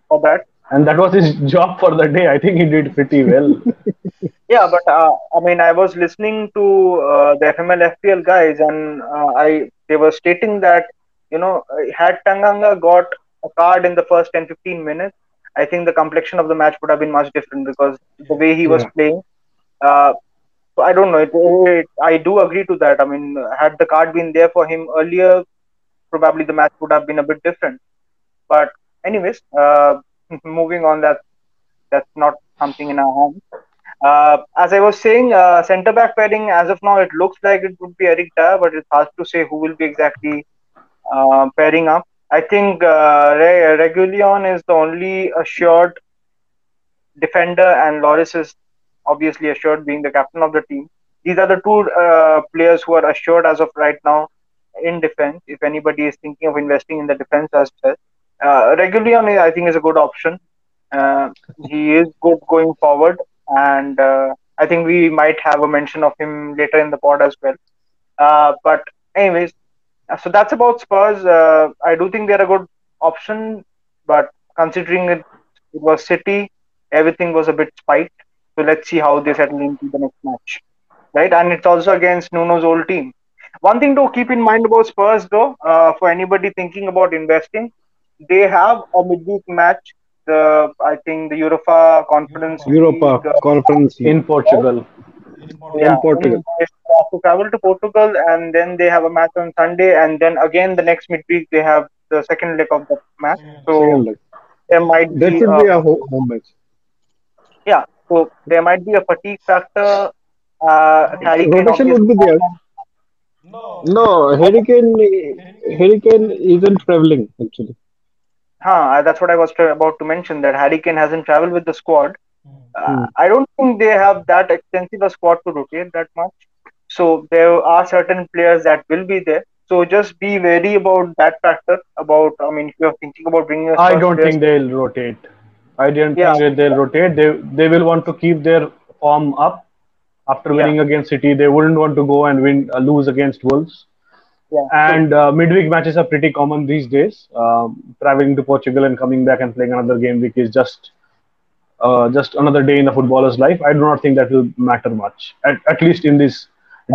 for that. And that was his job for the day. I think he did pretty well. [laughs] yeah, but uh, I mean, I was listening to uh, the FML FPL guys, and uh, I they were stating that you know had Tanganga got a card in the first 10-15 minutes, I think the complexion of the match would have been much different because the way he was yeah. playing. I don't know. It, it, I do agree to that. I mean, had the card been there for him earlier, probably the match would have been a bit different. But anyways, uh, [laughs] moving on. That that's not something in our hands. Uh, as I was saying, uh, centre back pairing as of now, it looks like it would be Eric Dier, but it's hard to say who will be exactly uh, pairing up. I think uh, Re- Reguilon is the only assured defender, and Lloris is obviously assured being the captain of the team. These are the two uh, players who are assured as of right now in defense. If anybody is thinking of investing in the defense as well, uh, Reguilon I think is a good option. Uh, he is good going forward, and uh, I think we might have a mention of him later in the pod as well. Uh, but anyways, So that's about Spurs. Uh, I do think they're a good option, but considering it, it was City, everything was a bit spiked. So let's see how they settle into the next match, right? And it's also against Nuno's old team. One thing to keep in mind about Spurs, though, uh, for anybody thinking about investing, they have a midweek match. The I think the Europa Conference Europa League, uh, Conference League in Portugal. yeah, in Portugal. They have to travel to Portugal, and then they have a match on Sunday, and then again the next midweek they have the second leg of the match. So Second there might That be should a, be a home match. yeah. So there might be a fatigue factor. Uh, Harry Rotation would be there. No, Harry hurricane, Harry Kane isn't traveling actually. Huh, that's what I was tra- about to mention. That Hurricane hasn't traveled with the squad. Uh, Hmm. I don't think they have that extensive a squad to rotate that much. So there are certain players that will be there. So just be wary about that factor. About I mean, if you're thinking about bringing a I don't player- think they'll rotate. I didn't Yeah. think that they'll rotate. They they will want to keep their form up after Yeah. winning against City. They wouldn't want to go and win uh, lose against Wolves. Yeah. And uh, midweek matches are pretty common these days. Um, traveling to Portugal and coming back and playing another game week is just uh, just another day in a footballer's life. I do not think that will matter much, at, at least in this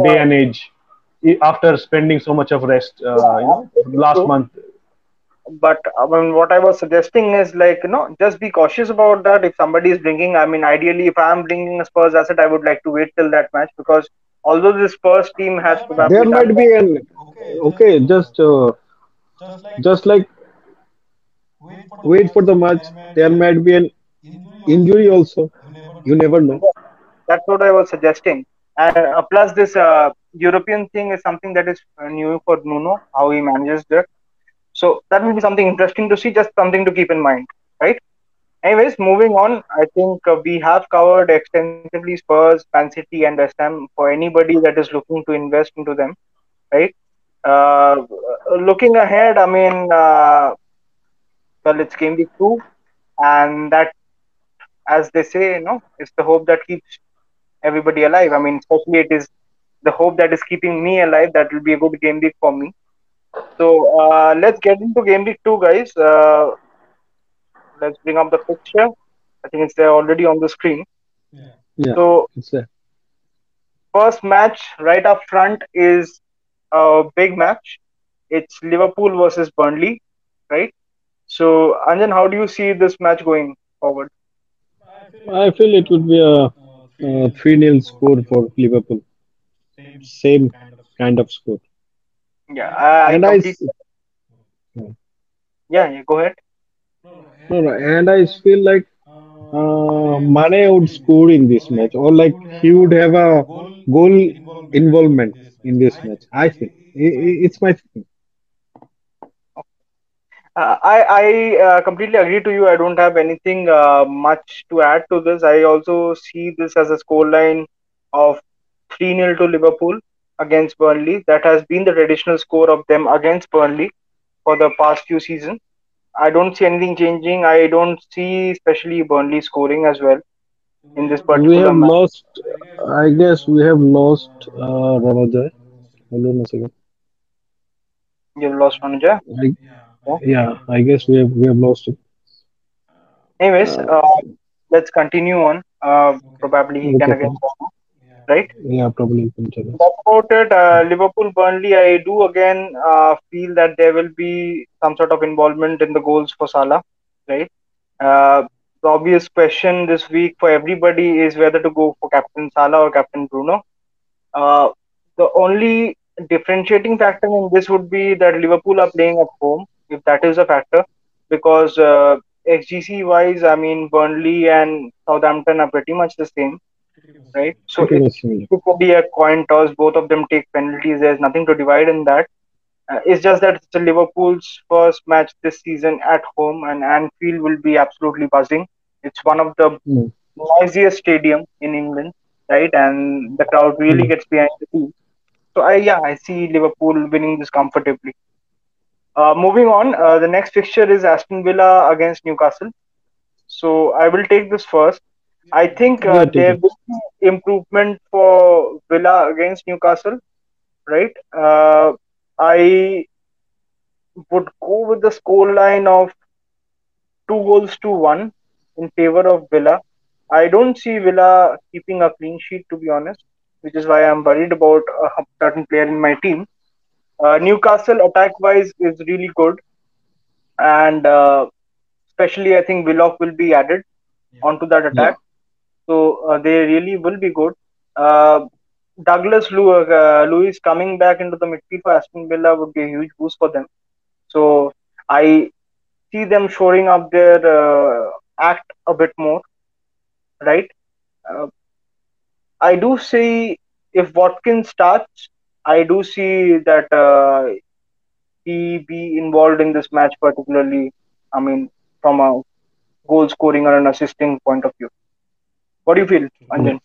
day and age. After spending so much of rest, uh, you know, last month, but I mean, what I was suggesting is like you know, just be cautious about that. If somebody is bringing, I mean, ideally, if I'm bringing a Spurs asset, I would like to wait till that match because although this Spurs team has probably There might be an okay, just uh, just like wait for the match. There might be an injury also. You never know. That's what I was suggesting. And uh, plus, this uh, European thing is something that is uh, new for Nuno, how he manages that. So that will be something interesting to see, just something to keep in mind, right? Anyways, moving on, I think uh, we have covered extensively Spurs, Man City, and West Ham for anybody that is looking to invest into them, right? Uh, looking ahead, I mean, uh, well, it's game week two, and that, as they say, you know, it's the hope that keeps everybody alive. I mean, especially it is the hope that is keeping me alive. That will be a good game week for me. So uh, let's get into game week two, guys. Uh, let's bring up the picture. I think it's there already on the screen. Yeah, So first match right up front is a big match. It's Liverpool versus Burnley, right? So Anjan, how do you see this match going forward? I feel it would be a, a 3 0 score for Liverpool. Same kind of score. Yeah, I, I And I, completely, yeah, yeah, go ahead. no, no, and I feel like uh, Mane would score in this match, or like he would have a goal involvement in this match. I think I- I- it's my feeling. Uh, I I uh, completely agree to you. I don't have anything uh, much to add to this. I also see this as a scoreline of 3 0 to Liverpool against Burnley. That has been the traditional score of them against Burnley for the past few seasons. I don't see anything changing. I don't see, especially Burnley scoring as well in this We particular have match. lost. I guess we have lost uh, Ramadan. Hold on a second. You've lost Manuja. I, yeah, I guess we have we have lost it. Anyways, Uh, uh, let's continue on. Uh, probably he can again. Right? Yeah, probably you can tell us. That's about it. Uh, Liverpool Burnley, I do again uh, feel that there will be some sort of involvement in the goals for Salah, right? Uh, the obvious question this week for everybody is whether to go for Captain Salah or Captain Bruno. Uh, the only differentiating factor in this would be that Liverpool are playing at home, if that is a factor, because uh, XGC wise, I mean, Burnley and Southampton are pretty much the same, right? So it it could be a coin toss. Both of them take penalties. There's nothing to divide in that. Uh, it's just that it's Liverpool's first match this season at home, and Anfield will be absolutely buzzing. It's one of the Mm. noisiest stadium in England, right? And the crowd really Mm. gets behind the team. So I yeah, I see Liverpool winning this comfortably. Uh, moving on, uh, the next fixture is Aston Villa against Newcastle. So I will take this first. I think Yeah, uh, there will be improvement for Villa against Newcastle, right? Uh, I would go with the score line of two goals to one in favor of Villa. I don't see Villa keeping a clean sheet, to be honest, which is why I'm worried about a certain player in my team. Uh, Newcastle attack wise is really good, and uh, especially I think Willock will be added onto that attack. So uh, they really will be good. Uh, Douglas uh, Luiz coming back into the midfield for Aston Villa would be a huge boost for them. So I see them shoring up their act a bit more, right? I do see if Watkins starts, I do see that uh, he be involved in this match, particularly. I mean, from a goal scoring or an assisting point of view. What do you feel, Anjan?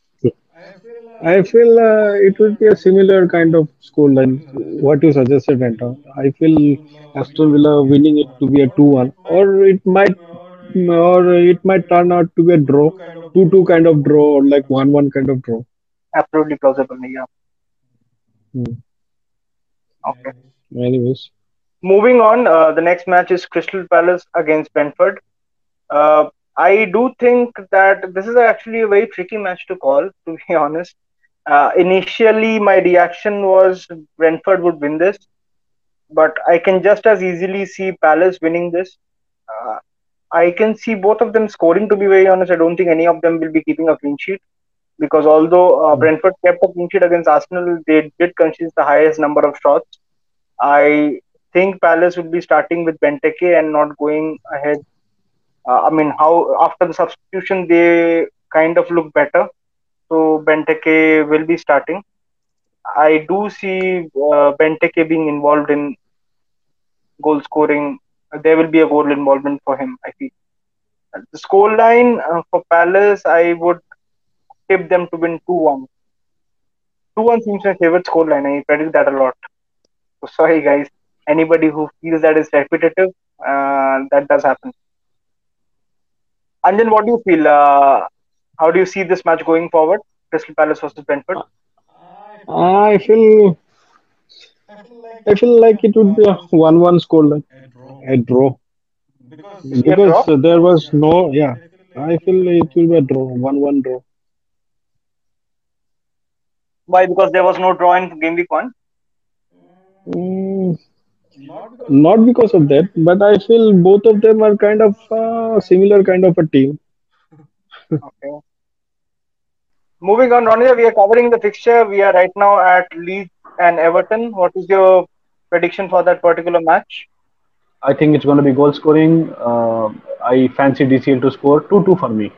I feel uh, it would be a similar kind of score line. What you suggested, Anton. I feel Aston Villa winning it to be a two-one, or it might, or it might turn out to be a draw, two-two kind of draw, or like one-one kind of draw. Absolutely plausible, yeah. Hmm. Okay. Anyways, Moving on, uh, the next match is Crystal Palace against Brentford. Uh, I do think that this is actually a very tricky match to call, to be [laughs] honest. Uh, initially, my reaction was Brentford would win this, but I can just as easily see Palace winning this. Uh, I can see both of them scoring, to be very honest. I don't think any of them will be keeping a clean sheet because although uh, Brentford kept a clean sheet against Arsenal, they did concede the highest number of shots. I think Palace would be starting with Benteke and not going ahead. Uh, I mean, how after the substitution they kind of look better. So Benteke will be starting. I do see uh, Benteke being involved in goal scoring. There will be a goal involvement for him. I feel. The score line uh, for Palace, I would tip them to win 2-1. 2-1 seems my favorite score line. I predict that a lot. So sorry, guys anybody who feels that is repetitive, uh, that does happen. And then, what do you feel? Uh, how do you see this match going forward? Crystal Palace versus Brentford. I feel I feel like it would be a one-one score, like a draw, A draw? because there was no yeah. I feel it will be a draw, one-one draw. Why? Because there was no draw in game week one. Mm, not because of that, but I feel both of them are kind of uh, similar kind of a team. Okay. Moving on, Ronja, we are covering the fixture. We are right now at Leeds and Everton. What is your prediction for that particular match? I think it's going to be goal scoring. Uh, I fancy DCL to score 2 2 for me.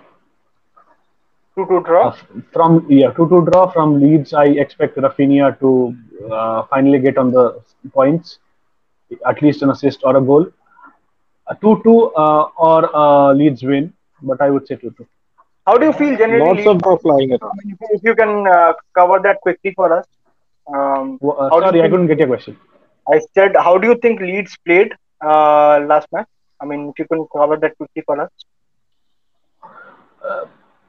2 2 Uh, draw. from yeah, 2 2 draw from Leeds. I expect Raphinha to uh, finally get on the points, at least an assist or a goal. A 2 2 uh, or uh, Leeds win, but I would say 2 2. How do you feel generally, Lots Leeds? of draw flying around. if you can uh, cover that quickly for us. Um, Uh, how do sorry, I couldn't get your question. I said, how do you think Leeds played uh, last match? I mean, if you can cover that quickly for us.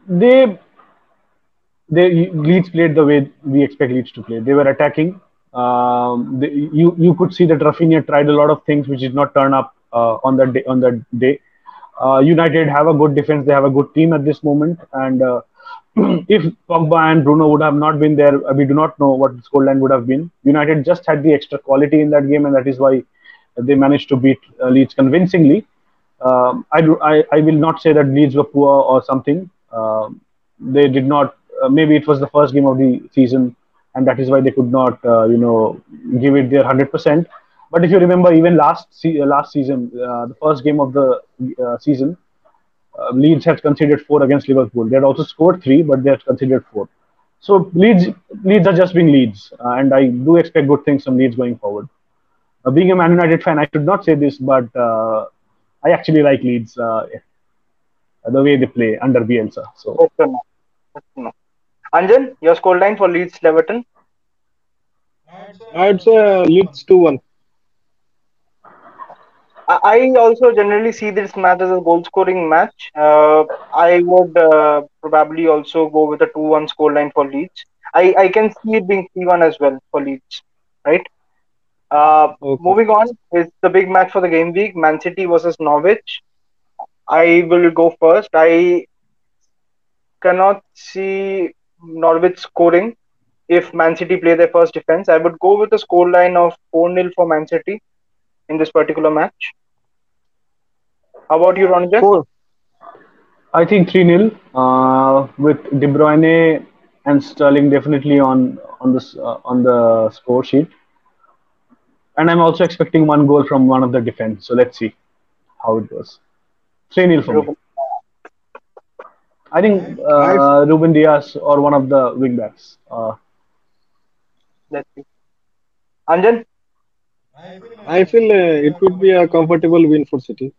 They they Leeds played the way we expect Leeds to play. They were attacking. Um, they, you you could see that Raphinha tried a lot of things which did not turn up uh, on that day. On that day, uh, United have a good defense. They have a good team at this moment. And uh, [clears throat] if Pogba and Bruno would have not been there, we do not know what the scoreline would have been. United just had the extra quality in that game, and that is why they managed to beat uh, Leeds convincingly. Um, I, do, I I will not say that Leeds were poor or something. Um, they did not. Uh, maybe it was the first game of the season, and that is why they could not, uh, you know, give it their hundred percent. But if you remember, even last se- uh, last season, uh, the first game of the season, Leeds had conceded four against Liverpool. They had also scored three, but they had conceded four. So Leeds Leeds are just being Leeds, and I do expect good things from Leeds going forward. Uh, being a Man United fan, I should not say this, but uh, I actually like Leeds uh, the way they play under Bielsa. So. Anjan, your score line for Leeds Leverton. I'd say Leeds two one. I I also generally see this match as a goal scoring match. Uh, I would uh, probably also go with a 2 1 score line for Leeds. I, I can see it being 3 1 as well for Leeds, right? Uh, Okay. moving on, it's the big match for the game week: Man City versus Norwich. I will go first. I cannot see Norwich scoring if Man City play their first defense. I would go with a scoreline of 4 0 for Man City in this particular match. How about you, Ronjan? Four. I think 3 0 uh, with De Bruyne and Sterling definitely on on this uh, on the score sheet. And I'm also expecting one goal from one of the defense. So let's see how it goes. 3 0 for me. Ruben. I think uh, Ruben Dias or one of the wing backs. Uh, Let's see. Anjan? I feel uh, it would be a comfortable win for City.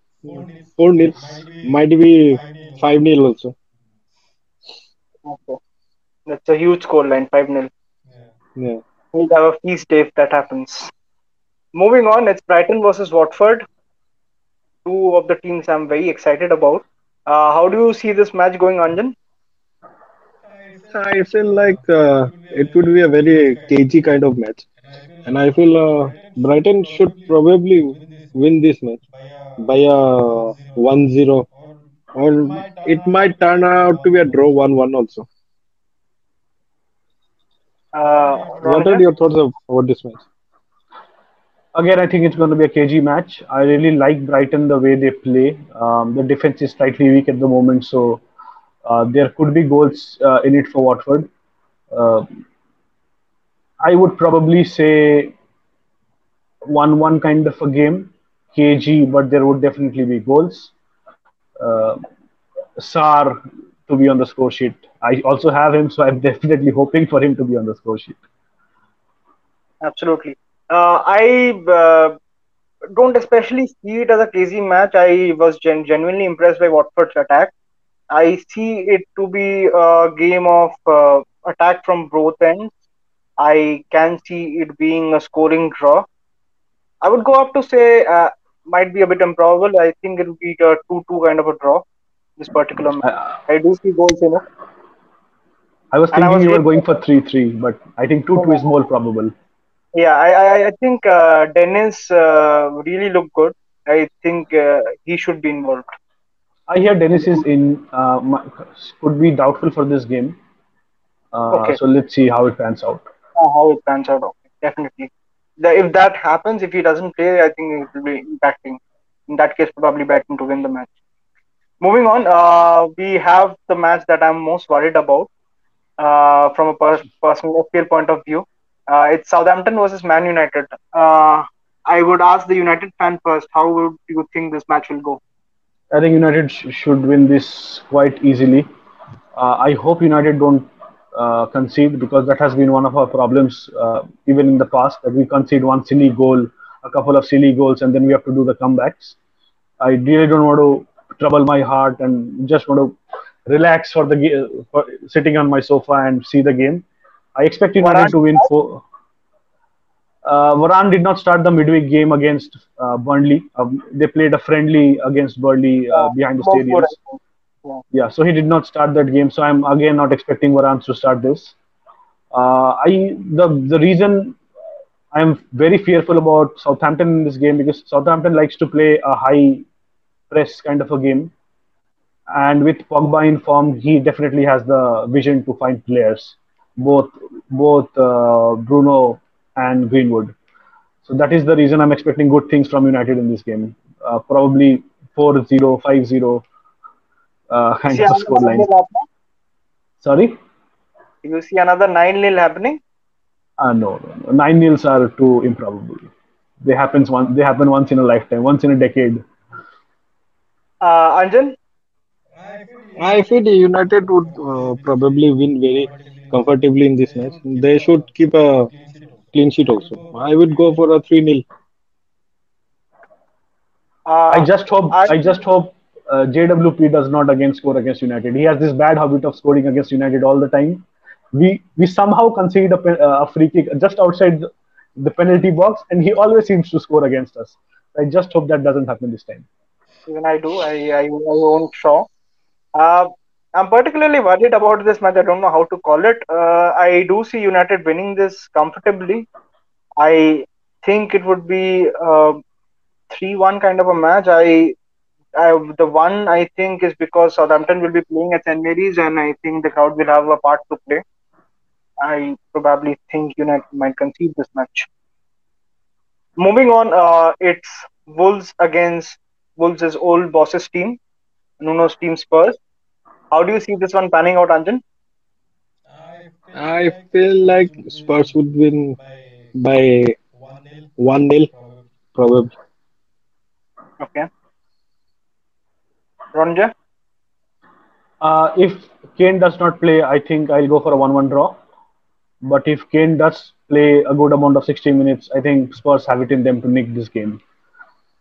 Four nil, might be five nil also. Okay. That's a huge scoreline, 5 0. Yeah. We'll have a feast day if that happens. Moving on, it's Brighton versus Watford. Two of the teams I'm very excited about. Uh, how do you see this match going, Anjan? I feel like uh, it would be a very cagey kind of match, and I feel uh, Brighton should probably win this match by a one-zero, or it might turn out to be a draw 1-1 also. Uh, What are your thoughts about this match? Again, I think it's going to be a KG match. I really like Brighton the way they play. Um, the defense is slightly weak at the moment, so uh, there could be goals uh, in it for Watford. Uh, I would probably say 1 1 kind of a game, KG, but there would definitely be goals. Uh, Sarr to be on the score sheet. I also have him, so I'm [laughs] definitely hoping for him to be on the score sheet. Absolutely. Uh, I uh, don't especially see it as a crazy match. I was gen- genuinely impressed by Watford's attack. I see it to be a game of uh, attack from both ends. I can see it being a scoring draw. I would go up to say uh, might be a bit improbable. I think it would be a 2 2 kind of a draw, this particular match. I, do see goals in it. I was And I thinking was you were going for 3 3, but I think 2 2 is more probable. Yeah, I, I, I think uh, Dennis uh, really looked good. I think uh, he should be involved. I hear Dennis is in, uh, could be doubtful for this game. Uh, Okay, so let's see how it pans out. uh, how it pans out. Okay, definitely. The, if that happens, if he doesn't play, I think it will be impacting. In that case, probably Brighton to win the match. Moving on, uh, we have the match that I'm most worried about uh, from a pers- personal FPL point of view. Uh, it's Southampton versus Man United. Uh, I would ask the United fan first. How would you think this match will go? I think United sh- should win this quite easily. Uh, I hope United don't uh, concede because that has been one of our problems uh, even in the past that we concede one silly goal, a couple of silly goals, and then we have to do the comebacks. I really don't want to trouble my heart and just want to relax for the ga- for sitting on my sofa and see the game. I expect United Varane, to win four. Uh, Varane did not start the midweek game against uh, Burnley. Um, they played a friendly against Burnley uh, behind the stadiums. Yeah. Yeah, so he did not start that game. So I'm again not expecting Varane to start this. Uh, I the the reason I'm very fearful about Southampton in this game because Southampton likes to play a high press kind of a game, and with Pogba in form, he definitely has the vision to find players, both both uh, Bruno and Greenwood. So that is the reason I'm expecting good things from United in this game. Uh, probably 4-0, 5-0 uh, kind of a another 9 scoreline. Sorry? You see another 9 nil happening? Uh, no, no, no. Nine nils are too improbable. They happens one. They happen once in a lifetime, once in a decade. Uh, Anjan? I feel United would uh, probably win very comfortably in this match. They should keep a clean sheet also. I would go for a 3 nil. I Uh, just hope. I I just hope uh, JWP does not again score against United. He has this bad habit of scoring against United all the time. We we somehow concede a, uh, a free kick just outside the, the penalty box, and he always seems to score against us. I just hope that doesn't happen this time. even I do. I I, I won't show. Uh, I'm particularly worried about this match. I don't know how to call it. Uh, I do see United winning this comfortably. I think it would be a three-one kind of a match. I, I the one I think is because Southampton will be playing at St Mary's, and I think the crowd will have a part to play. I probably think United might concede this match. Moving on, uh, it's Wolves against Wolves' old bosses team, Nuno's team Spurs. How do you see this one panning out, Anjan? I feel like Spurs would win by 1 nil, probably. Okay. Ronja? Uh, if Kane does not play, I think I'll go for a 1 1 draw. But if Kane does play a good amount of 60 minutes, I think Spurs have it in them to nick this game.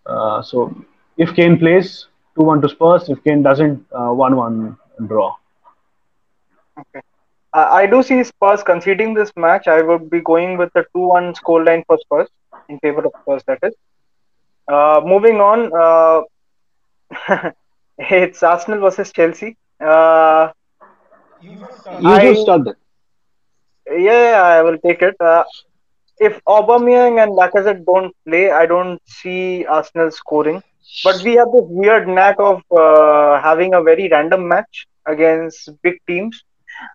Uh, so if Kane plays, 2 1 to Spurs. If Kane doesn't, uh, 1 1 draw. Okay. Uh, I do see Spurs conceding this match. I would be going with the 2 1 scoreline for Spurs in favor of Spurs, that is. Uh, moving on, uh, [laughs] it's Arsenal versus Chelsea. Uh, You I just start that. yeah, I will take it. Uh, if Aubameyang and Lacazette don't play, I don't see Arsenal scoring. But we have this weird knack of uh, having a very random match against big teams.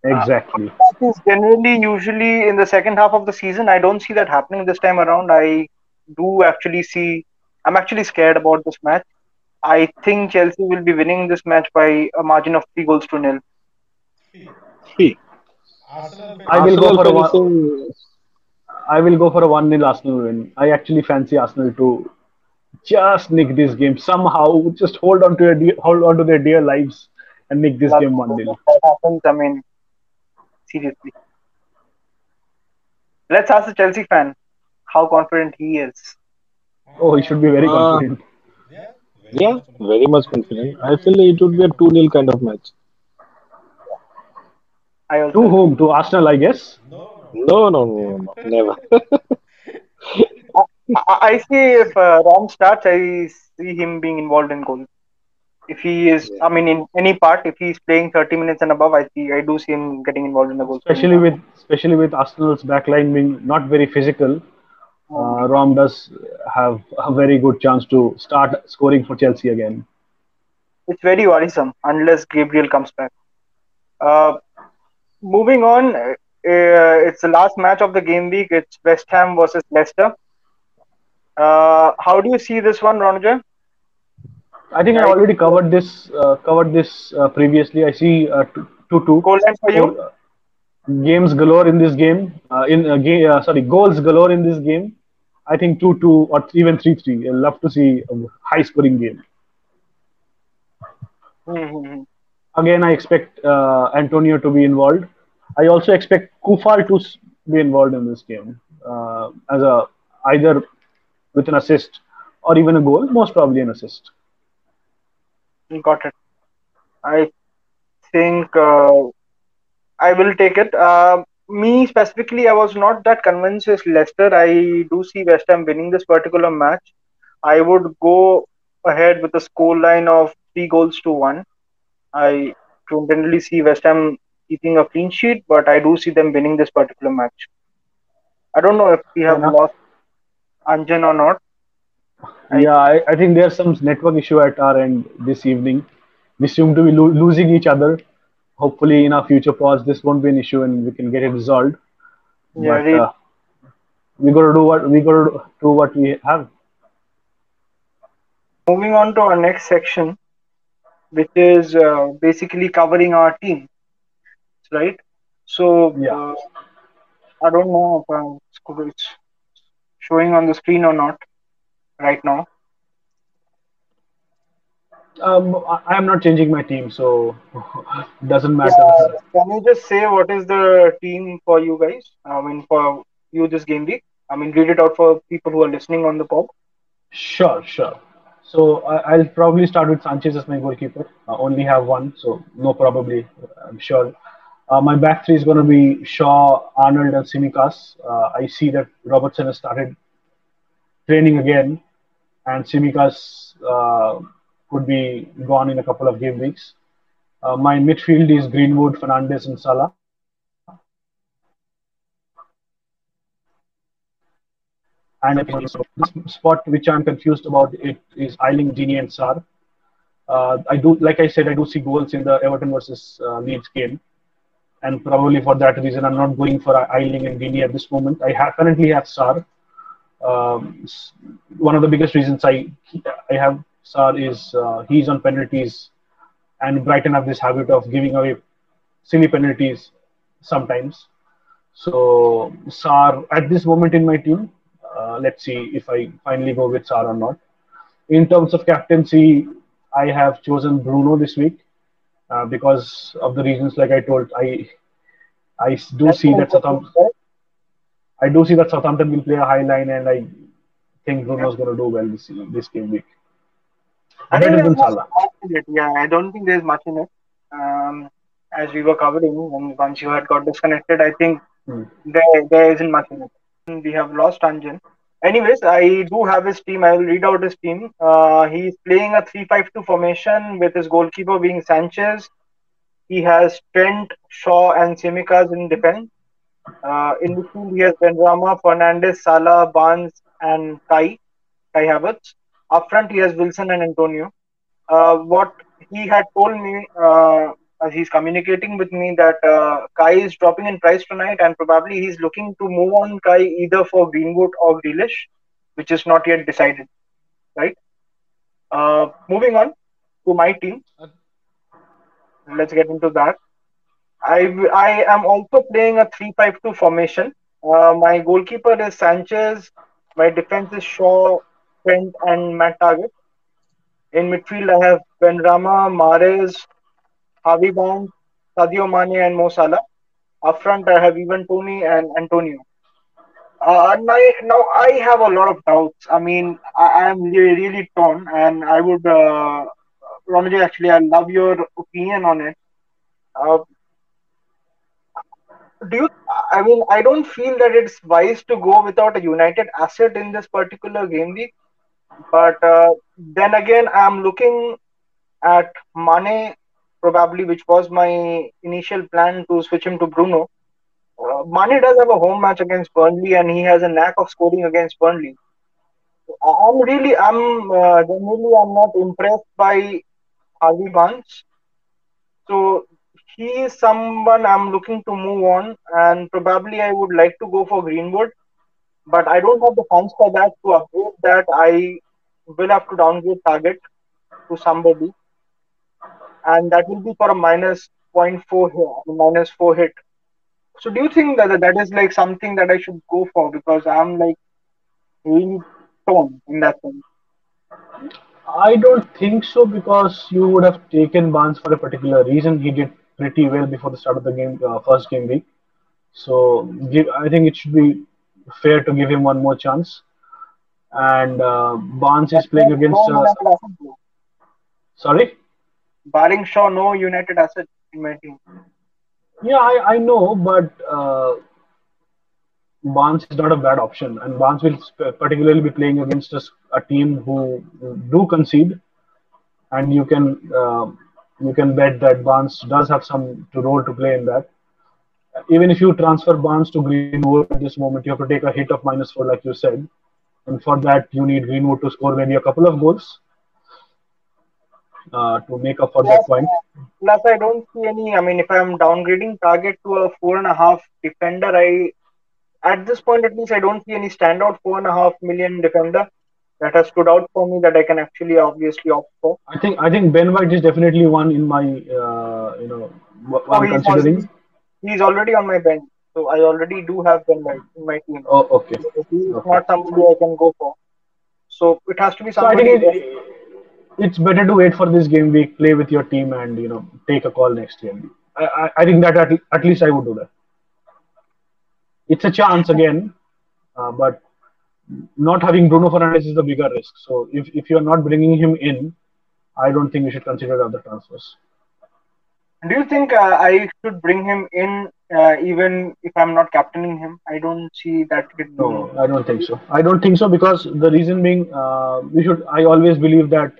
Exactly. That is generally usually in the second half of the season. I don't see that happening this time around. I do actually see. I'm actually scared about this match. I think Chelsea will be winning this match by a margin of three goals to nil. See, I will go for a one. finishing I will go for a 1 0 Arsenal win. I actually fancy Arsenal to just nick this game somehow. Just hold on to their de- hold on to their dear lives and nick this game 1 0. That happens. I mean, seriously. Let's ask the Chelsea fan how confident he is. Oh, he should be very Uh, confident. Yeah, very much confident. I feel it would be a 2 0 kind of match. I also To whom? To Arsenal, I guess. No, no, no, no, never. [laughs] I, see if uh, Rom starts, I see him being involved in goal. If he is, I mean, in any part, if he's playing 30 minutes and above, I see, I do see him getting involved in the goal. Especially with especially with Arsenal's backline being not very physical, uh, Rom does have a very good chance to start scoring for Chelsea again. It's very worrisome unless Gabriel comes back. Uh, moving on, uh, it's the last match of the game week. It's West Ham versus Leicester. Uh, how do you see this one, Ronja? I think I already covered this uh, covered this uh, previously. I see uh, two two. two. Goal line for you? Uh, games galore in this game. Uh, in uh, game, uh, sorry, goals galore in this game. I think two two or even three three. I love to see a high scoring game. Mm-hmm. Again, I expect uh, Antonio to be involved. I also expect Coufal to s- be involved in this game uh, as a either with an assist or even a goal. Most probably an assist. Got it. I think uh, I will take it. Uh, me specifically, I was not that convinced with Leicester. I do see West Ham winning this particular match. I would go ahead with a score line of three goals to one. I don't generally see West Ham keeping a clean sheet, but I do see them winning this particular match. I don't know if we have enough. lost Anjan or not. I- Yeah, I, I think there's some network issue at our end this evening. We seem to be lo- losing each other. Hopefully, in our future pods, this won't be an issue and we can get it resolved. Yeah, but really. uh, we got to do what we got to do what we have. moving on to our next section, which is uh, basically covering our team, right? So Yeah. uh, I don't know if it's showing on the screen or not right now. Um, I, am not changing my team, so [laughs] doesn't matter. Yeah, can you just say what is the team for you guys? I mean, for you this game week. I mean, read it out for people who are listening on the pod. Sure, sure. So I'll probably start with Sanchez as my goalkeeper. I only have one, so no probably. I'm sure. Uh, my back three is going to be Shaw, Arnold, and Tsimikas. Uh, I see that Robertson has started training again, and Tsimikas uh, could be gone in a couple of game weeks. Uh, my midfield is Greenwood, Fernandes, and Salah. and this spot which I'm confused about it is Ayling, Gini, and Sarr. Uh, I do, like I said, I do see goals in the Everton versus uh, Leeds game, and probably for that reason, I'm not going for Ayling and Gini at this moment. I currently have Sarr. Um, one of the biggest reasons I I have Sarr is uh, he's on penalties, and Brighton have this habit of giving away silly penalties sometimes. So Sarr at this moment in my team, uh, let's see if I finally go with Sarr or not. In terms of captaincy, I have chosen Bruno this week uh, because of the reasons like I told. I I do see that Southampton. I do see that Southampton will play a high line, and I think Bruno's going to do well this this game week. I think there's much it. Yeah, I don't think there's much in it. Um, as we were covering, and once you had got disconnected, I think hmm. there there isn't much in it. We have lost Anjan. Anyways, I do have his team. I will read out his team. Uh, he's playing a 3-5-2 formation with his goalkeeper being Sanchez. He has Trent, Shaw, and Tsimikas in defense. Uh, in midfield, he has Benrahma, Fernandes, Salah, Barnes, and Kai, Kai Havertz. Up front, he has Wilson and Antonio. Uh, what he had told me, uh, as he's communicating with me, that uh, Kai is dropping in price tonight, and probably he's looking to move on Kai either for Greenwood or Grealish, which is not yet decided. Right. Uh, moving on to my team. Let's get into that. I, I am also playing a 3-5-2 formation. Uh, my goalkeeper is Sanchez. My defense is Shaw, Trent, and Matt Targett. In midfield, I have Benrahma, Mahrez, Harvey Barnes, Sadio Mane, and Mo Salah. Up front, I have Ivan Toney and Antonio. Uh, now, now, I have a lot of doubts. I mean, I am really, really torn, and I would, uh, Ronojoy, actually, I love your opinion on it. Uh, do you i mean i don't feel that it's wise to go without a united asset in this particular game week but uh, then again i'm looking at mane probably which was my initial plan to switch him to bruno. Uh, mane does have a home match against burnley and he has a knack of scoring against burnley. I'm really i'm uh, generally i'm not impressed by harvey barnes. So he is someone I'm looking to move on, and probably I would like to go for Greenwood, but I don't have the funds for that. To upgrade that, I will have to downgrade Targett to somebody, and that will be for a minus 0.4 here, minus 4 hit. So, do you think that that is like something that I should go for because I'm like really torn in that sense? I don't think so because you would have taken Barnes for a particular reason. He did pretty well before the start of the game, uh, first game week. So give, I think it should be fair to give him one more chance. And uh, Barnes is playing against. Uh, sorry. Barring Shaw, no United asset in my team. Yeah, I, I know, but uh, Barnes is not a bad option, and Barnes will particularly be playing against a, a team who do concede, and you can uh, you can bet that Barnes does have some to role to play in that. Even if you transfer Barnes to Greenwood at this moment, you have to take a hit of minus four, like you said. And for that, you need Greenwood to score maybe a couple of goals uh, to make up for plus, that point. Plus, I don't see any. I mean, if I'm downgrading Targett to a four and a half defender, I at this point at least I don't see any standout four and a half million defender that has stood out for me that I can actually obviously opt for. I think I think Ben White is definitely one in my uh, you know one oh, he's considering. he's already on my bench, so I already do have Ben White in my team. Oh, okay. So he's okay. not somebody I can go for. So it has to be somebody. So I think it, it's better to wait for this game week, play with your team, and you know take a call next game. I, I, I think that at, at least I would do that. It's a chance again, uh, but not having Bruno Fernandes is the bigger risk. So if, if you're not bringing him in, I don't think we should consider other transfers. Do you think uh, I should bring him in uh, even if I'm not captaining him? I don't see that. No, I don't think so. I don't think so because the reason being, uh, we should. I always believe that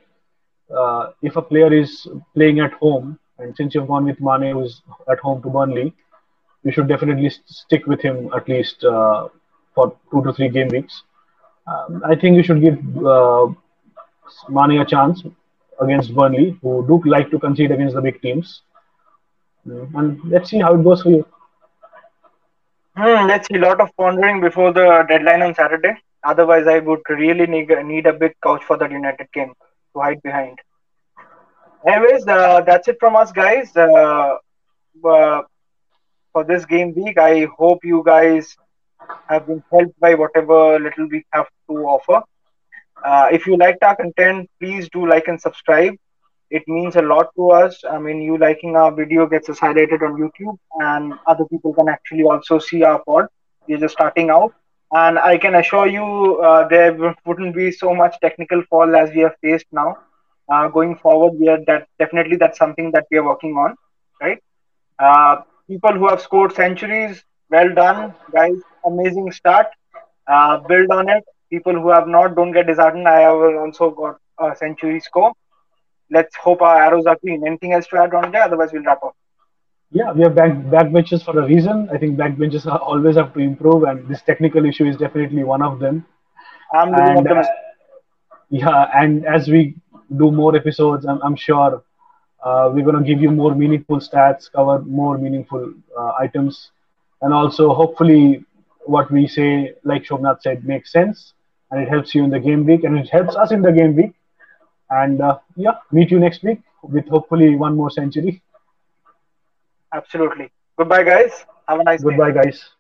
uh, if a player is playing at home, and since you've gone with Mane, who's at home to Burnley, you should definitely stick with him at least uh, for two to three game weeks Um, I think you should give uh, Mane a chance against Burnley, who do like to concede against the big teams. Mm, And let's see how it goes for you. Hmm, let's see. A lot of pondering before the deadline on Saturday. Otherwise, I would really need, need a big couch for that United game to hide behind. Anyways, uh, that's it from us, guys. Uh, uh, for this game week, I hope you guys have been helped by whatever little we have to offer. Uh, if you liked our content, please do like and subscribe. It means a lot to us. I mean, you liking our video gets us highlighted on YouTube, and other people can actually also see our pod. We're just starting out, and I can assure you, uh, there wouldn't be so much technical fall as we have faced now. Uh, going forward, we are that definitely that's something that we are working on, right? Uh, people who have scored centuries, well done, guys. Amazing start. Uh, build on it. People who have not, don't get disheartened. I have also got a century score. Let's hope our arrows are clean. Anything else to add on there? Otherwise, we'll wrap up. Yeah, we have back backbenches for a reason. I think backbenches are [laughs] always have to improve, and this technical issue is definitely one of them. I'm And uh, yeah, and as we do more episodes, I'm, I'm sure uh, we're going to give you more meaningful stats, cover more meaningful uh, items, and also hopefully what we say, like Somnath said, makes sense and it helps you in the game week and it helps us in the game week. And uh, yeah, meet you next week with hopefully one more century. [laughs] Absolutely. Goodbye, guys. Have a nice day. Goodbye, guys.